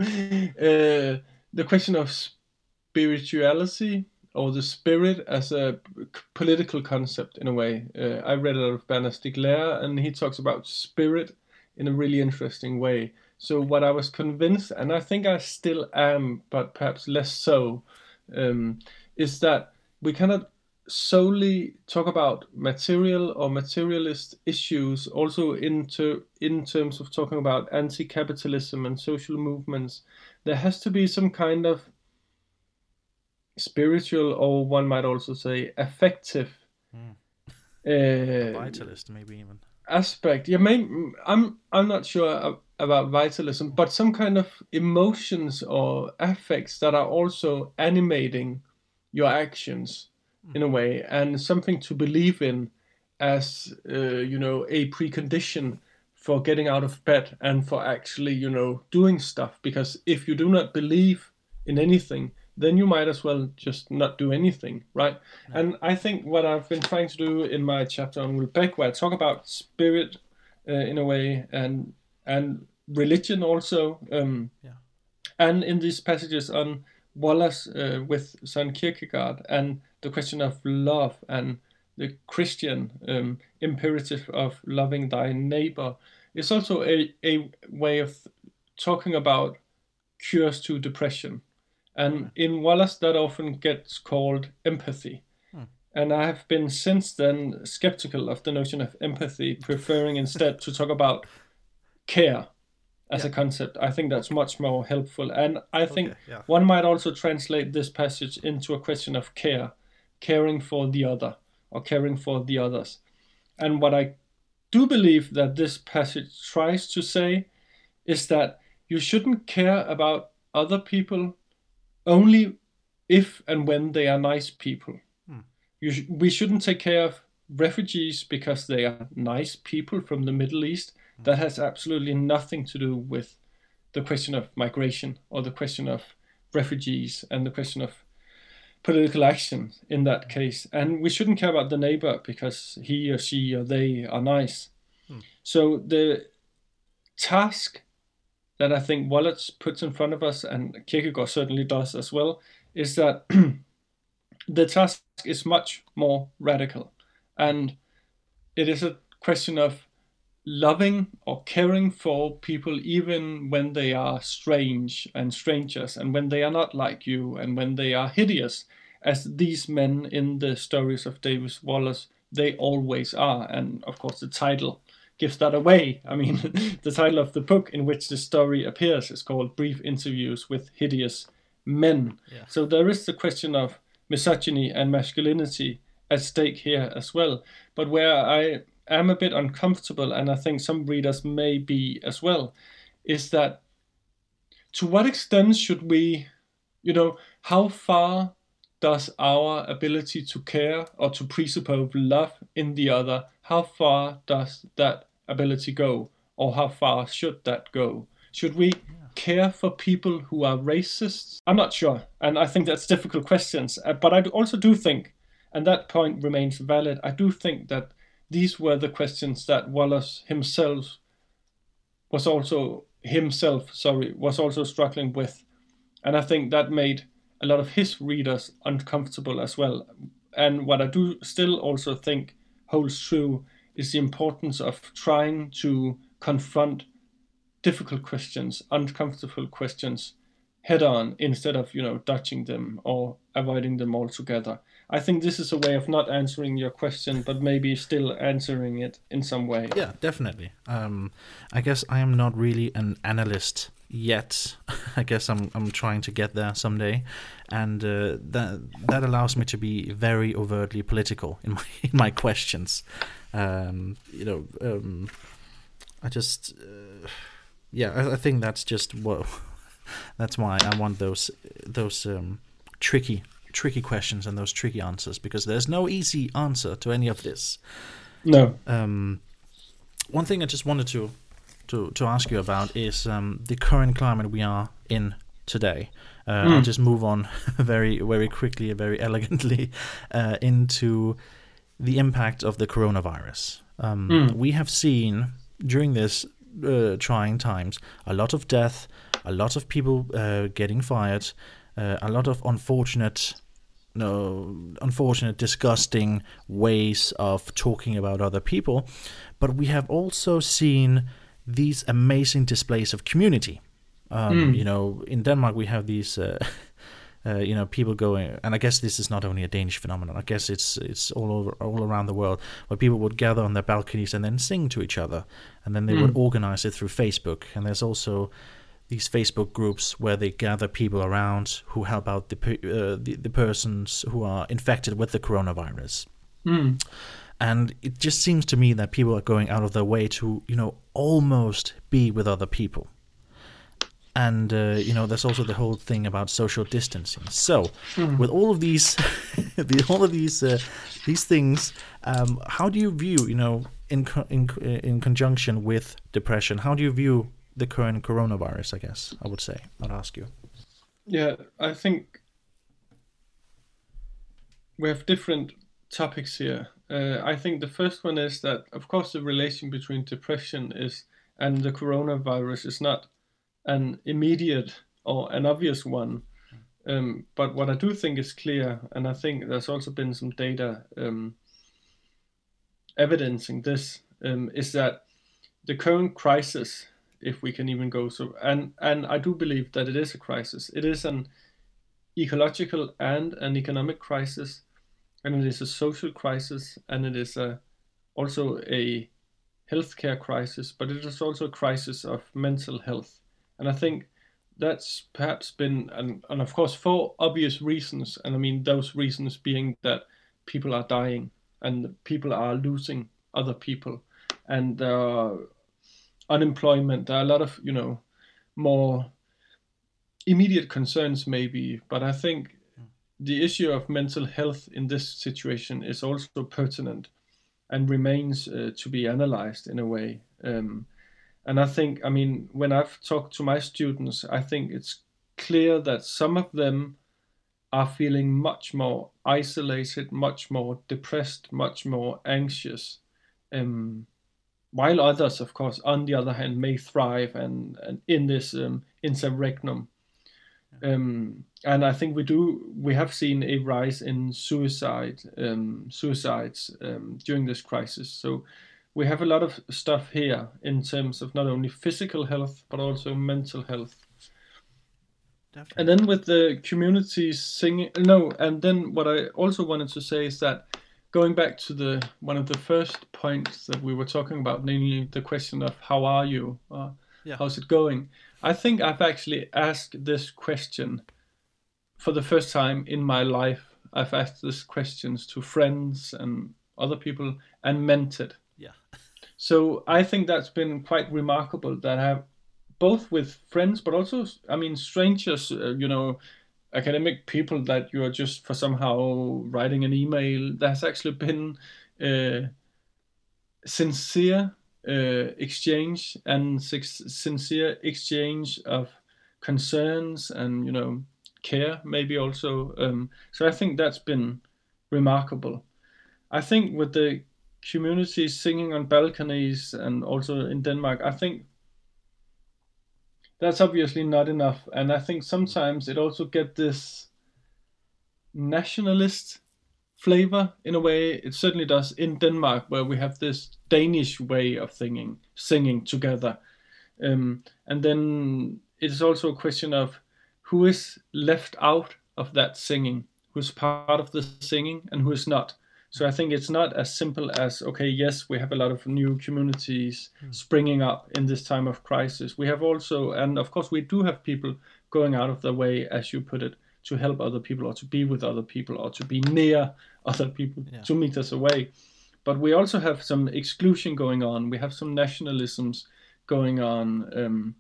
uh, the question of spirituality or the spirit as a political concept in a way. Uh, I read a lot of Bernard Stiegler, and he talks about spirit in a really interesting way. So what I was convinced, and I think I still am, but perhaps less so, um, is that we cannot solely talk about material or materialist issues also into in terms of talking about anti-capitalism and social movements there has to be some kind of spiritual or one might also say affective Mm. uh, vitalist, maybe even. Aspect. Yeah, maybe I'm I'm not sure about vitalism, but some kind of emotions or affects that are also animating your actions in a way, and something to believe in as uh, you know a precondition for getting out of bed and for actually you know doing stuff. Because if you do not believe in anything, then you might as well just not do anything, right? And I think what I've been trying to do in my chapter on Houellebecq, where I talk about spirit uh, in a way and and religion also, um, Yeah. and in these passages on Wallace uh, with Søren Kierkegaard and the question of love and the Christian um, imperative of loving thy neighbor is also a, a way of talking about cures to depression. And hmm. in Wallace, that often gets called empathy. Hmm. And I have been since then skeptical of the notion of empathy, preferring instead to talk about care as a concept. I think that's much more helpful. And I think Okay, yeah. one might also translate this passage into a question of care, caring for the other or caring for the others. And what I do believe that this passage tries to say is that you shouldn't care about other people only if and when they are nice people. Hmm. You sh- we shouldn't take care of refugees because they are nice people from the Middle East. Hmm. That has absolutely nothing to do with the question of migration or the question of refugees and the question of political action in that hmm. case. And we shouldn't care about the neighbor because he or she or they are nice. So the task that I think Wallace puts in front of us, and Kierkegaard certainly does as well, is that the task is much more radical. And it is a question of loving or caring for people even when they are strange and strangers and when they are not like you and when they are hideous as these men in the stories of Davis Wallace they always are and of course the title gives that away. I mean the title of the book in which the story appears is called brief interviews with hideous men. Yeah. so there is the question of misogyny and masculinity at stake here as well. But where i am a bit uncomfortable and i think some readers may be as well is that to what extent should we you know how far does our ability to care or to presuppose love in the other how far does that ability go? Or how far should that go? Should we care for people who are racists? I'm not sure and i think that's difficult questions Uh, but i also do think and that point remains valid i do think that these were the questions that wallace himself was also himself sorry was also struggling with and i think that made a lot of his readers uncomfortable as well and what i do still also think holds true is the importance of trying to confront difficult questions, uncomfortable questions head on instead of, you know, dodging them or avoiding them altogether. I think this is a way of not answering your question, but maybe still answering it in some way. Yeah, definitely. Um, I guess I am not really an analyst yet. I guess I'm I'm trying to get there someday, and uh, that that allows me to be very overtly political in my in my questions. Um, you know, um, I just uh, yeah, I, I, think that's just what that's why I want those those um, tricky tricky questions and those tricky answers because there's no easy answer to any of this. No. Um, one thing I just wanted to to to ask you about is um, the current climate we are in today. Uh, mm. I'll just move on very very quickly, very elegantly uh, into the impact of the coronavirus. Um, mm. We have seen during this uh, trying times a lot of death, a lot of people uh, getting fired, uh, a lot of unfortunate no unfortunate disgusting ways of talking about other people but we have also seen these amazing displays of community. Um, mm. You know, in Denmark we have these, uh, uh, you know, people going, and I guess this is not only a Danish phenomenon. I guess it's it's all over all around the world where people would gather on their balconies and then sing to each other, and then they mm. would organize it through Facebook. And there's also these Facebook groups where they gather people around who help out the uh, the, the persons who are infected with the coronavirus. Mm. And it just seems to me that people are going out of their way to, you know, almost be with other people. And uh, you know, there's also the whole thing about social distancing. So, mm. with all of these, all of these, uh, these things, um, how do you view, you know, in in in conjunction with depression, how do you view the current coronavirus? I guess I would say. I'd ask you. Yeah, I think we have different topics here. Uh, I think the first one is that, of course, the relation between depression is and the coronavirus is not an immediate or an obvious one. Um, but what I do think is clear, and I think there's also been some data um, evidencing this, um, is that the current crisis, if we can even go so, and and I do believe that it is a crisis. It is an ecological and an economic crisis and it is a social crisis, and it is a, also a healthcare crisis, but it is also a crisis of mental health. And I think that's perhaps been, and, and of course, for obvious reasons, and I mean those reasons being that people are dying and people are losing other people, and uh, unemployment. There are a lot of, you know, more immediate concerns, maybe, but I think the issue of mental health in this situation is also pertinent and remains uh, to be analyzed in a way. Um, and I think, I mean, when I've talked to my students, I think it's clear that some of them are feeling much more isolated, much more depressed, much more anxious. Um, while others, of course, on the other hand, may thrive and, and in this um, interregnum um, and I think we do we have seen a rise in suicide um, suicides um, during this crisis. So we have a lot of stuff here in terms of not only physical health but also mental health. Definitely. And then with the communities singing, no, and then what I also wanted to say is that going back to the one of the first points that we were talking about, namely the question of how are you, uh, yeah. how's it going I think I've actually asked this question for the first time in my life. I've asked these questions to friends and other people and meant it. Yeah. so I think that's been quite remarkable that I have both with friends, but also, I mean, strangers, uh, you know, academic people that you are just for somehow writing an email. There's actually been uh, sincere uh, exchange and sincere exchange of concerns and you know care maybe also. Um, so i think that's been remarkable. I think with the community singing on balconies and also in denmark i think that's obviously not enough. And i think sometimes it also get this nationalist flavor in a way. It certainly does in Denmark, where we have this Danish way of singing, singing together, um, and then it's also a question of who is left out of that singing, who's part of the singing, and who is not. So I think it's not as simple as okay, yes, we have a lot of new communities mm. springing up in this time of crisis. We have also, and of course, we do have people going out of their way, as you put it, to help other people or to be with other people or to be near other people yeah. two meters away. But we also have some exclusion going on. We have some nationalisms going on. Um,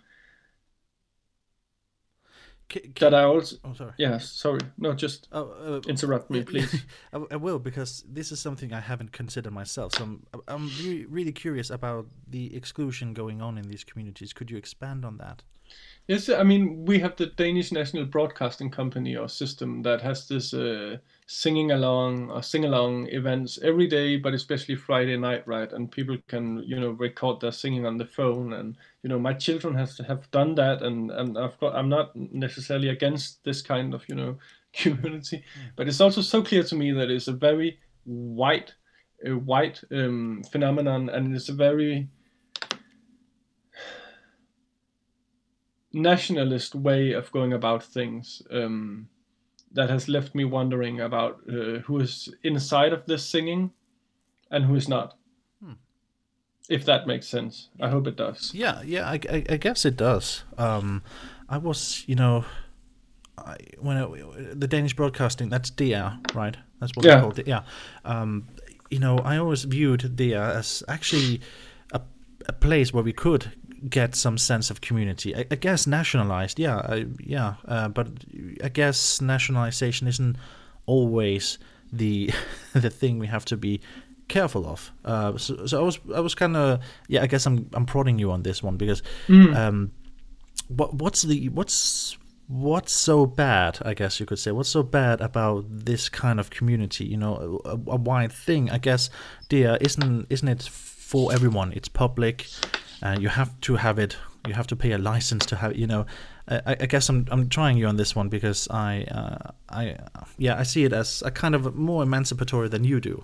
can, can, that I also. Oh, sorry. Yeah, sorry. No, just oh, uh, interrupt me, please. I, I, will because this is something I haven't considered myself. So I'm, I'm really, really curious about the exclusion going on in these communities. Could you expand on that? Yes, I mean we have the Danish National Broadcasting Company or system that has this uh, singing along or sing along events every day, but especially Friday night, right? And people can you know record their singing on the phone, and you know my children has have done that, and and I've got I'm not necessarily against this kind of you know community, mm. but it's also so clear to me that it's a very white, a white um, phenomenon, and it's a very nationalist way of going about things um, that has left me wondering about uh, who is inside of this singing and who is not. Hmm. If that makes sense, I hope it does. Yeah, yeah, I, I, I guess it does. Um, I was, you know, I, when it, the Danish broadcasting, that's DR, right? That's what yeah. they called it. Yeah. Um, you know, I always viewed DR as actually a, a place where we could get some sense of community. I, I guess nationalized, yeah, I, yeah, uh, but I guess nationalization isn't always the the thing we have to be careful of. Uh, so, so I was I was kind of yeah. I guess I'm I'm prodding you on this one because mm. um, what what's the what's what's so bad i guess you could say what's so bad about this kind of community you know a, a wide thing i guess DR isn't isn't it for everyone it's public you have to have it. You have to pay a license to have. You know, I, I guess I'm I'm trying you on this one because I uh, I yeah I see it as a kind of more emancipatory than you do.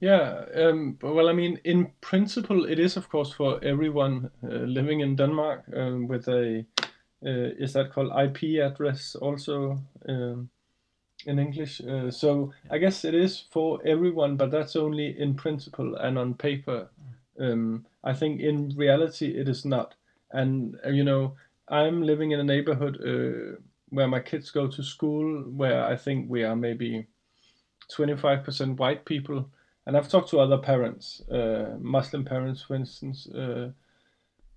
Yeah, um, well, I mean, in principle, it is of course for everyone uh, living in Denmark um, with a uh, is that called IP address also um, in English. Uh, so I guess it is for everyone, but that's only in principle and on paper. Um, I think in reality it is not. And uh, you know, I'm living in a neighborhood uh, where my kids go to school, where I think we are maybe 25% white people. And I've talked to other parents, uh, Muslim parents, for instance, uh,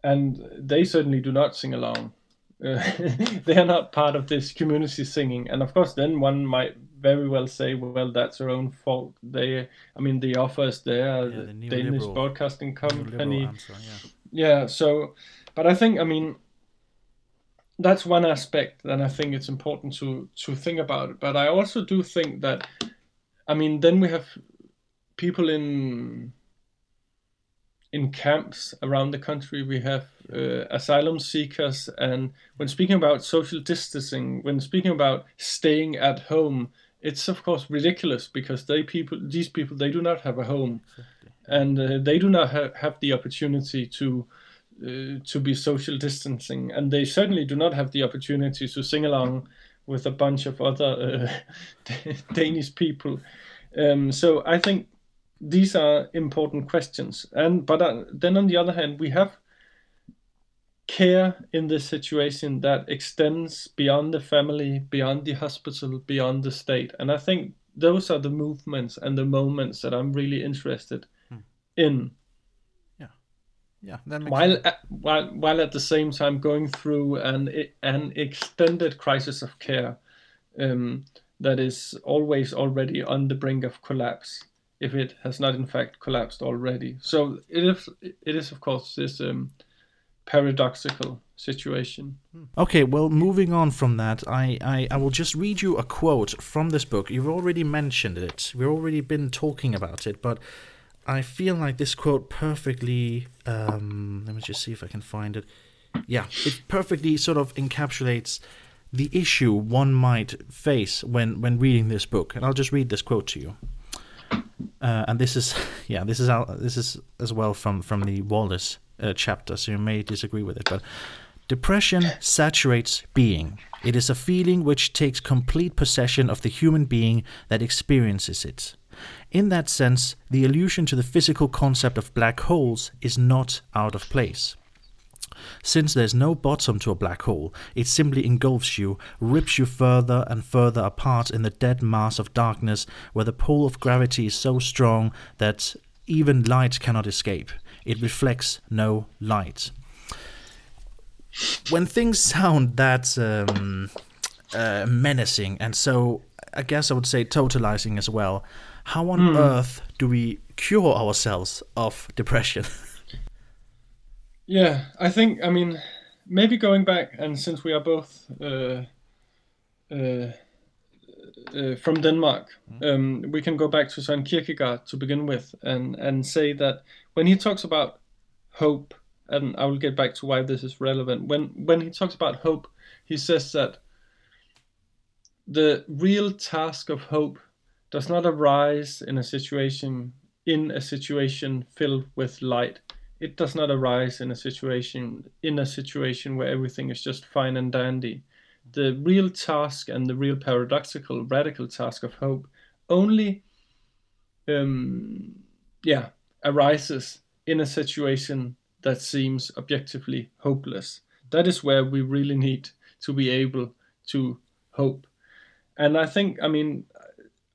and they certainly do not sing along. They are not part of this community singing. And of course, then one might very well say, well, that's their own fault. They, I mean, the offer is there. Yeah, the, the Danish Broadcasting Company. Answer, yeah. yeah. So, but I think, I mean, that's one aspect that I think it's important to to think about. But I also do think that, I mean, then we have people in in camps around the country. We have uh, asylum seekers, and when speaking about social distancing, when speaking about staying at home, it's of course ridiculous because they people these people they do not have a home. Exactly. and uh, they do not ha- have the opportunity to uh, to be social distancing. And they certainly do not have the opportunity to sing along with a bunch of other uh, Danish people. Um, so I think these are important questions. And but uh, then on the other hand we have care in this situation that extends beyond the family, beyond the hospital, beyond the state. And I think those are the movements and the moments that I'm really interested hmm. in. Yeah, yeah. while sense. at, while while at the same time going through an an extended crisis of care um, that is always already on the brink of collapse if it has not in fact collapsed already. So it is it is of course this um, paradoxical situation. Okay, well, moving on from that, I, I, I will just read you a quote from this book. You've already mentioned it, we've already been talking about it, but I feel like this quote perfectly. Um, let me just see if I can find it. Yeah, it perfectly sort of encapsulates the issue one might face when when reading this book, and I'll just read this quote to you. Uh, and this is, yeah, this is out, this is as well from from the Wallace uh, chapter, so you may disagree with it, but depression saturates being. It is a feeling which takes complete possession of the human being that experiences it. In that sense, the allusion to the physical concept of black holes is not out of place. Since there's no bottom to a black hole, it simply engulfs you, rips you further and further apart in the dead mass of darkness where the pull of gravity is so strong that even light cannot escape. It reflects no light. When things sound that um, uh, menacing and so, I guess I would say totalizing as well, how on mm. earth do we cure ourselves of depression? Yeah, I think I mean maybe going back and since we are both uh, uh, uh, from Denmark, mm. um, we can go back to Søren Kierkegaard to begin with and and say that when he talks about hope, and I will get back to why this is relevant. When when he talks about hope, he says that the real task of hope does not arise in a situation in a situation filled with light it does not arise in a situation in a situation where everything is just fine and dandy. The real task and the real paradoxical radical task of hope only um, yeah arises in a situation that seems objectively hopeless. That is where we really need to be able to hope. And I think I mean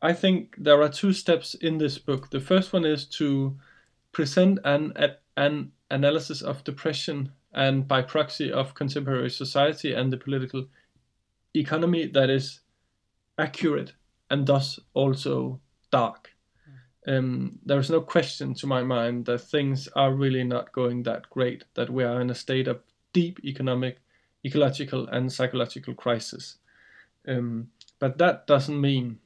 I think there are two steps in this book. The first one is to present an an analysis of depression and by proxy of contemporary society and the political economy that is accurate and thus also dark. Um, there is no question to my mind that things are really not going that great, that we are in a state of deep economic, ecological, and psychological crisis. Um, but that doesn't mean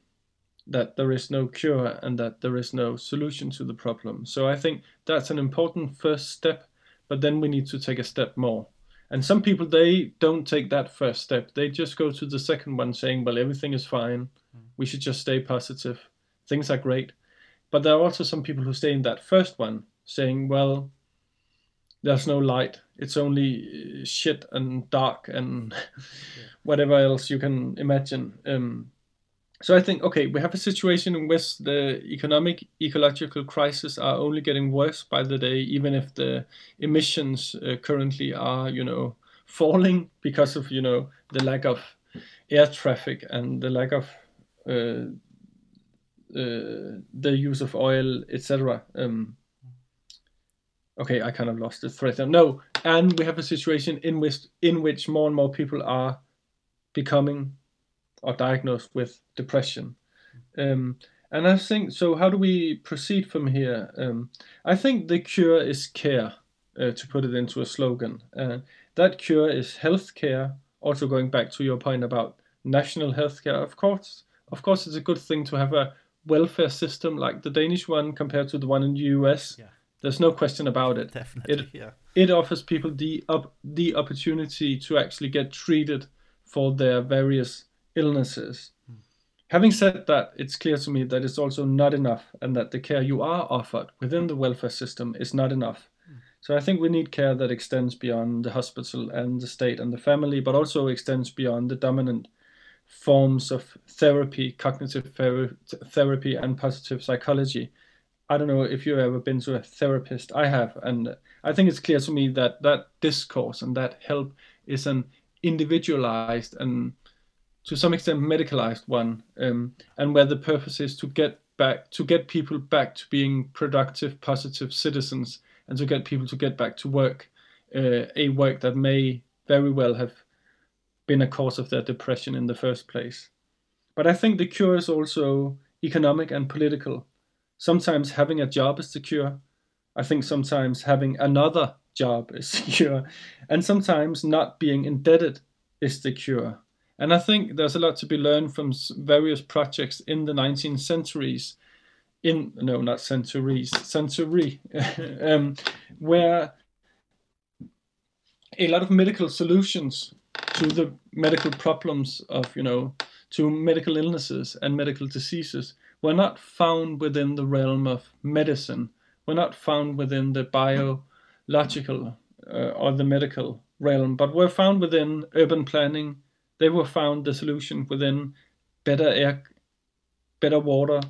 that there is no cure and that there is no solution to the problem. So I think that's an important first step, but then we need to take a step more. And some people they don't take that first step. They just go to the second one saying, "Well, everything is fine. We should just stay positive. Things are great." But there are also some people who stay in that first one saying, "Well, there's no light. It's only shit and dark and whatever else you can imagine." Um, so I think okay, we have a situation in which the economic ecological crisis are only getting worse by the day, even if the emissions uh, currently are you know falling because of you know the lack of air traffic and the lack of uh, uh, the use of oil, etc. Um, okay, I kind of lost the thread. No, and we have a situation in which in which more and more people are becoming or diagnosed with depression. Um, and I think so. How do we proceed from here? Um, I think the cure is care, uh, to put it into a slogan. Uh, that cure is health care. Also, going back to your point about national health care, of course, of course, it's a good thing to have a welfare system like the Danish one compared to the one in the US. Yeah. There's no question about it. Definitely, it, yeah. It offers people the up the opportunity to actually get treated for their various illnesses. Mm. Having said that, it's clear to me that it's also not enough and that the care you are offered within the welfare system is not enough. Mm. So I think we need care that extends beyond the hospital and the state and the family, but also extends beyond the dominant forms of therapy, cognitive therapy, and positive psychology. I don't know if you've ever been to a therapist. I have, and I think it's clear to me that that discourse and that help is an individualized and to some extent medicalized one, um, and where the purpose is to get back to get people back to being productive, positive citizens, and to get people to get back to work, uh, a work that may very well have been a cause of their depression in the first place. But I think the cure is also economic and political. Sometimes having a job is the cure. I think sometimes having another job is the cure. And sometimes not being indebted is the cure. And I think there's a lot to be learned from various projects in the 19th centuries, in no, not centuries, century, um, where a lot of medical solutions to the medical problems of you know to medical illnesses and medical diseases were not found within the realm of medicine, were not found within the biological uh, or the medical realm, but were found within urban planning. They were found the solution within better air, better water,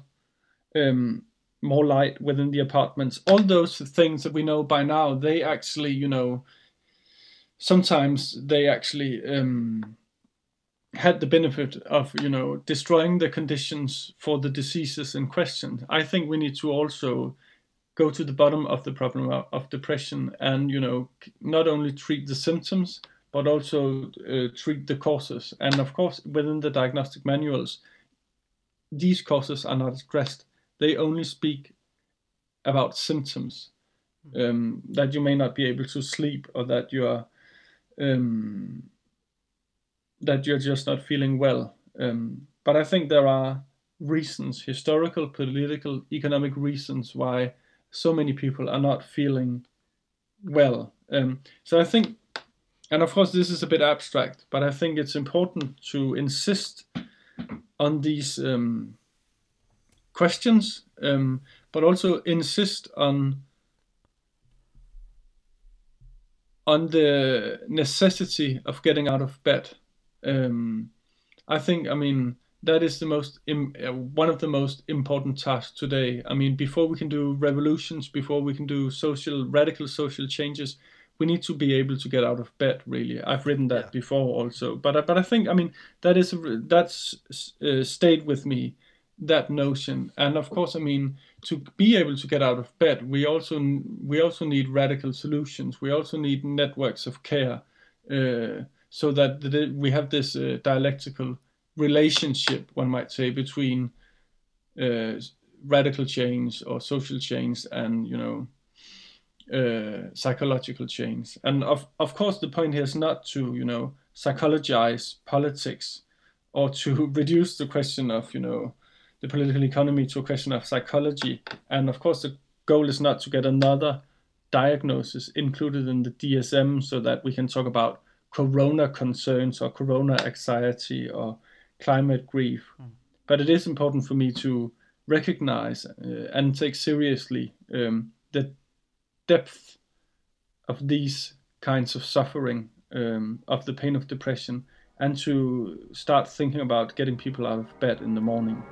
um, more light within the apartments. All those things that we know by now, they actually, you know, sometimes they actually um, had the benefit of you know destroying the conditions for the diseases in question. I think we need to also go to the bottom of the problem of, of depression and you know not only treat the symptoms but also uh, treat the causes. And of course, within the diagnostic manuals, these causes are not addressed. They only speak about symptoms um, that you may not be able to sleep or that you are um, that you're just not feeling well. Um, but I think there are reasons, historical, political, economic reasons why so many people are not feeling well. Um, so I think, and of course, this is a bit abstract, but I think it's important to insist on these um, questions, um, but also insist on on the necessity of getting out of bed um, I think, I mean, that is the most Im- uh, one of the most important tasks today. I mean, before we can do revolutions, before we can do social radical social changes, we need to be able to get out of bed. Really, I've written that yeah. before also, but but I think I mean that is that's uh, stayed with me that notion, and of course I mean to be able to get out of bed, we also we also need radical solutions. We also need networks of care. Uh, so that the, we have this uh, dialectical relationship, one might say, between uh, radical change or social change and you know uh, psychological change. And of of course, the point here is not to you know psychologize politics or to reduce the question of you know the political economy to a question of psychology. And of course, the goal is not to get another diagnosis included in the DSM so that we can talk about corona concerns or corona anxiety or climate grief. Mm. But it is important for me to recognize uh, and take seriously um, the depth of these kinds of suffering, um, of the pain of depression, and to start thinking about getting people out of bed in the morning.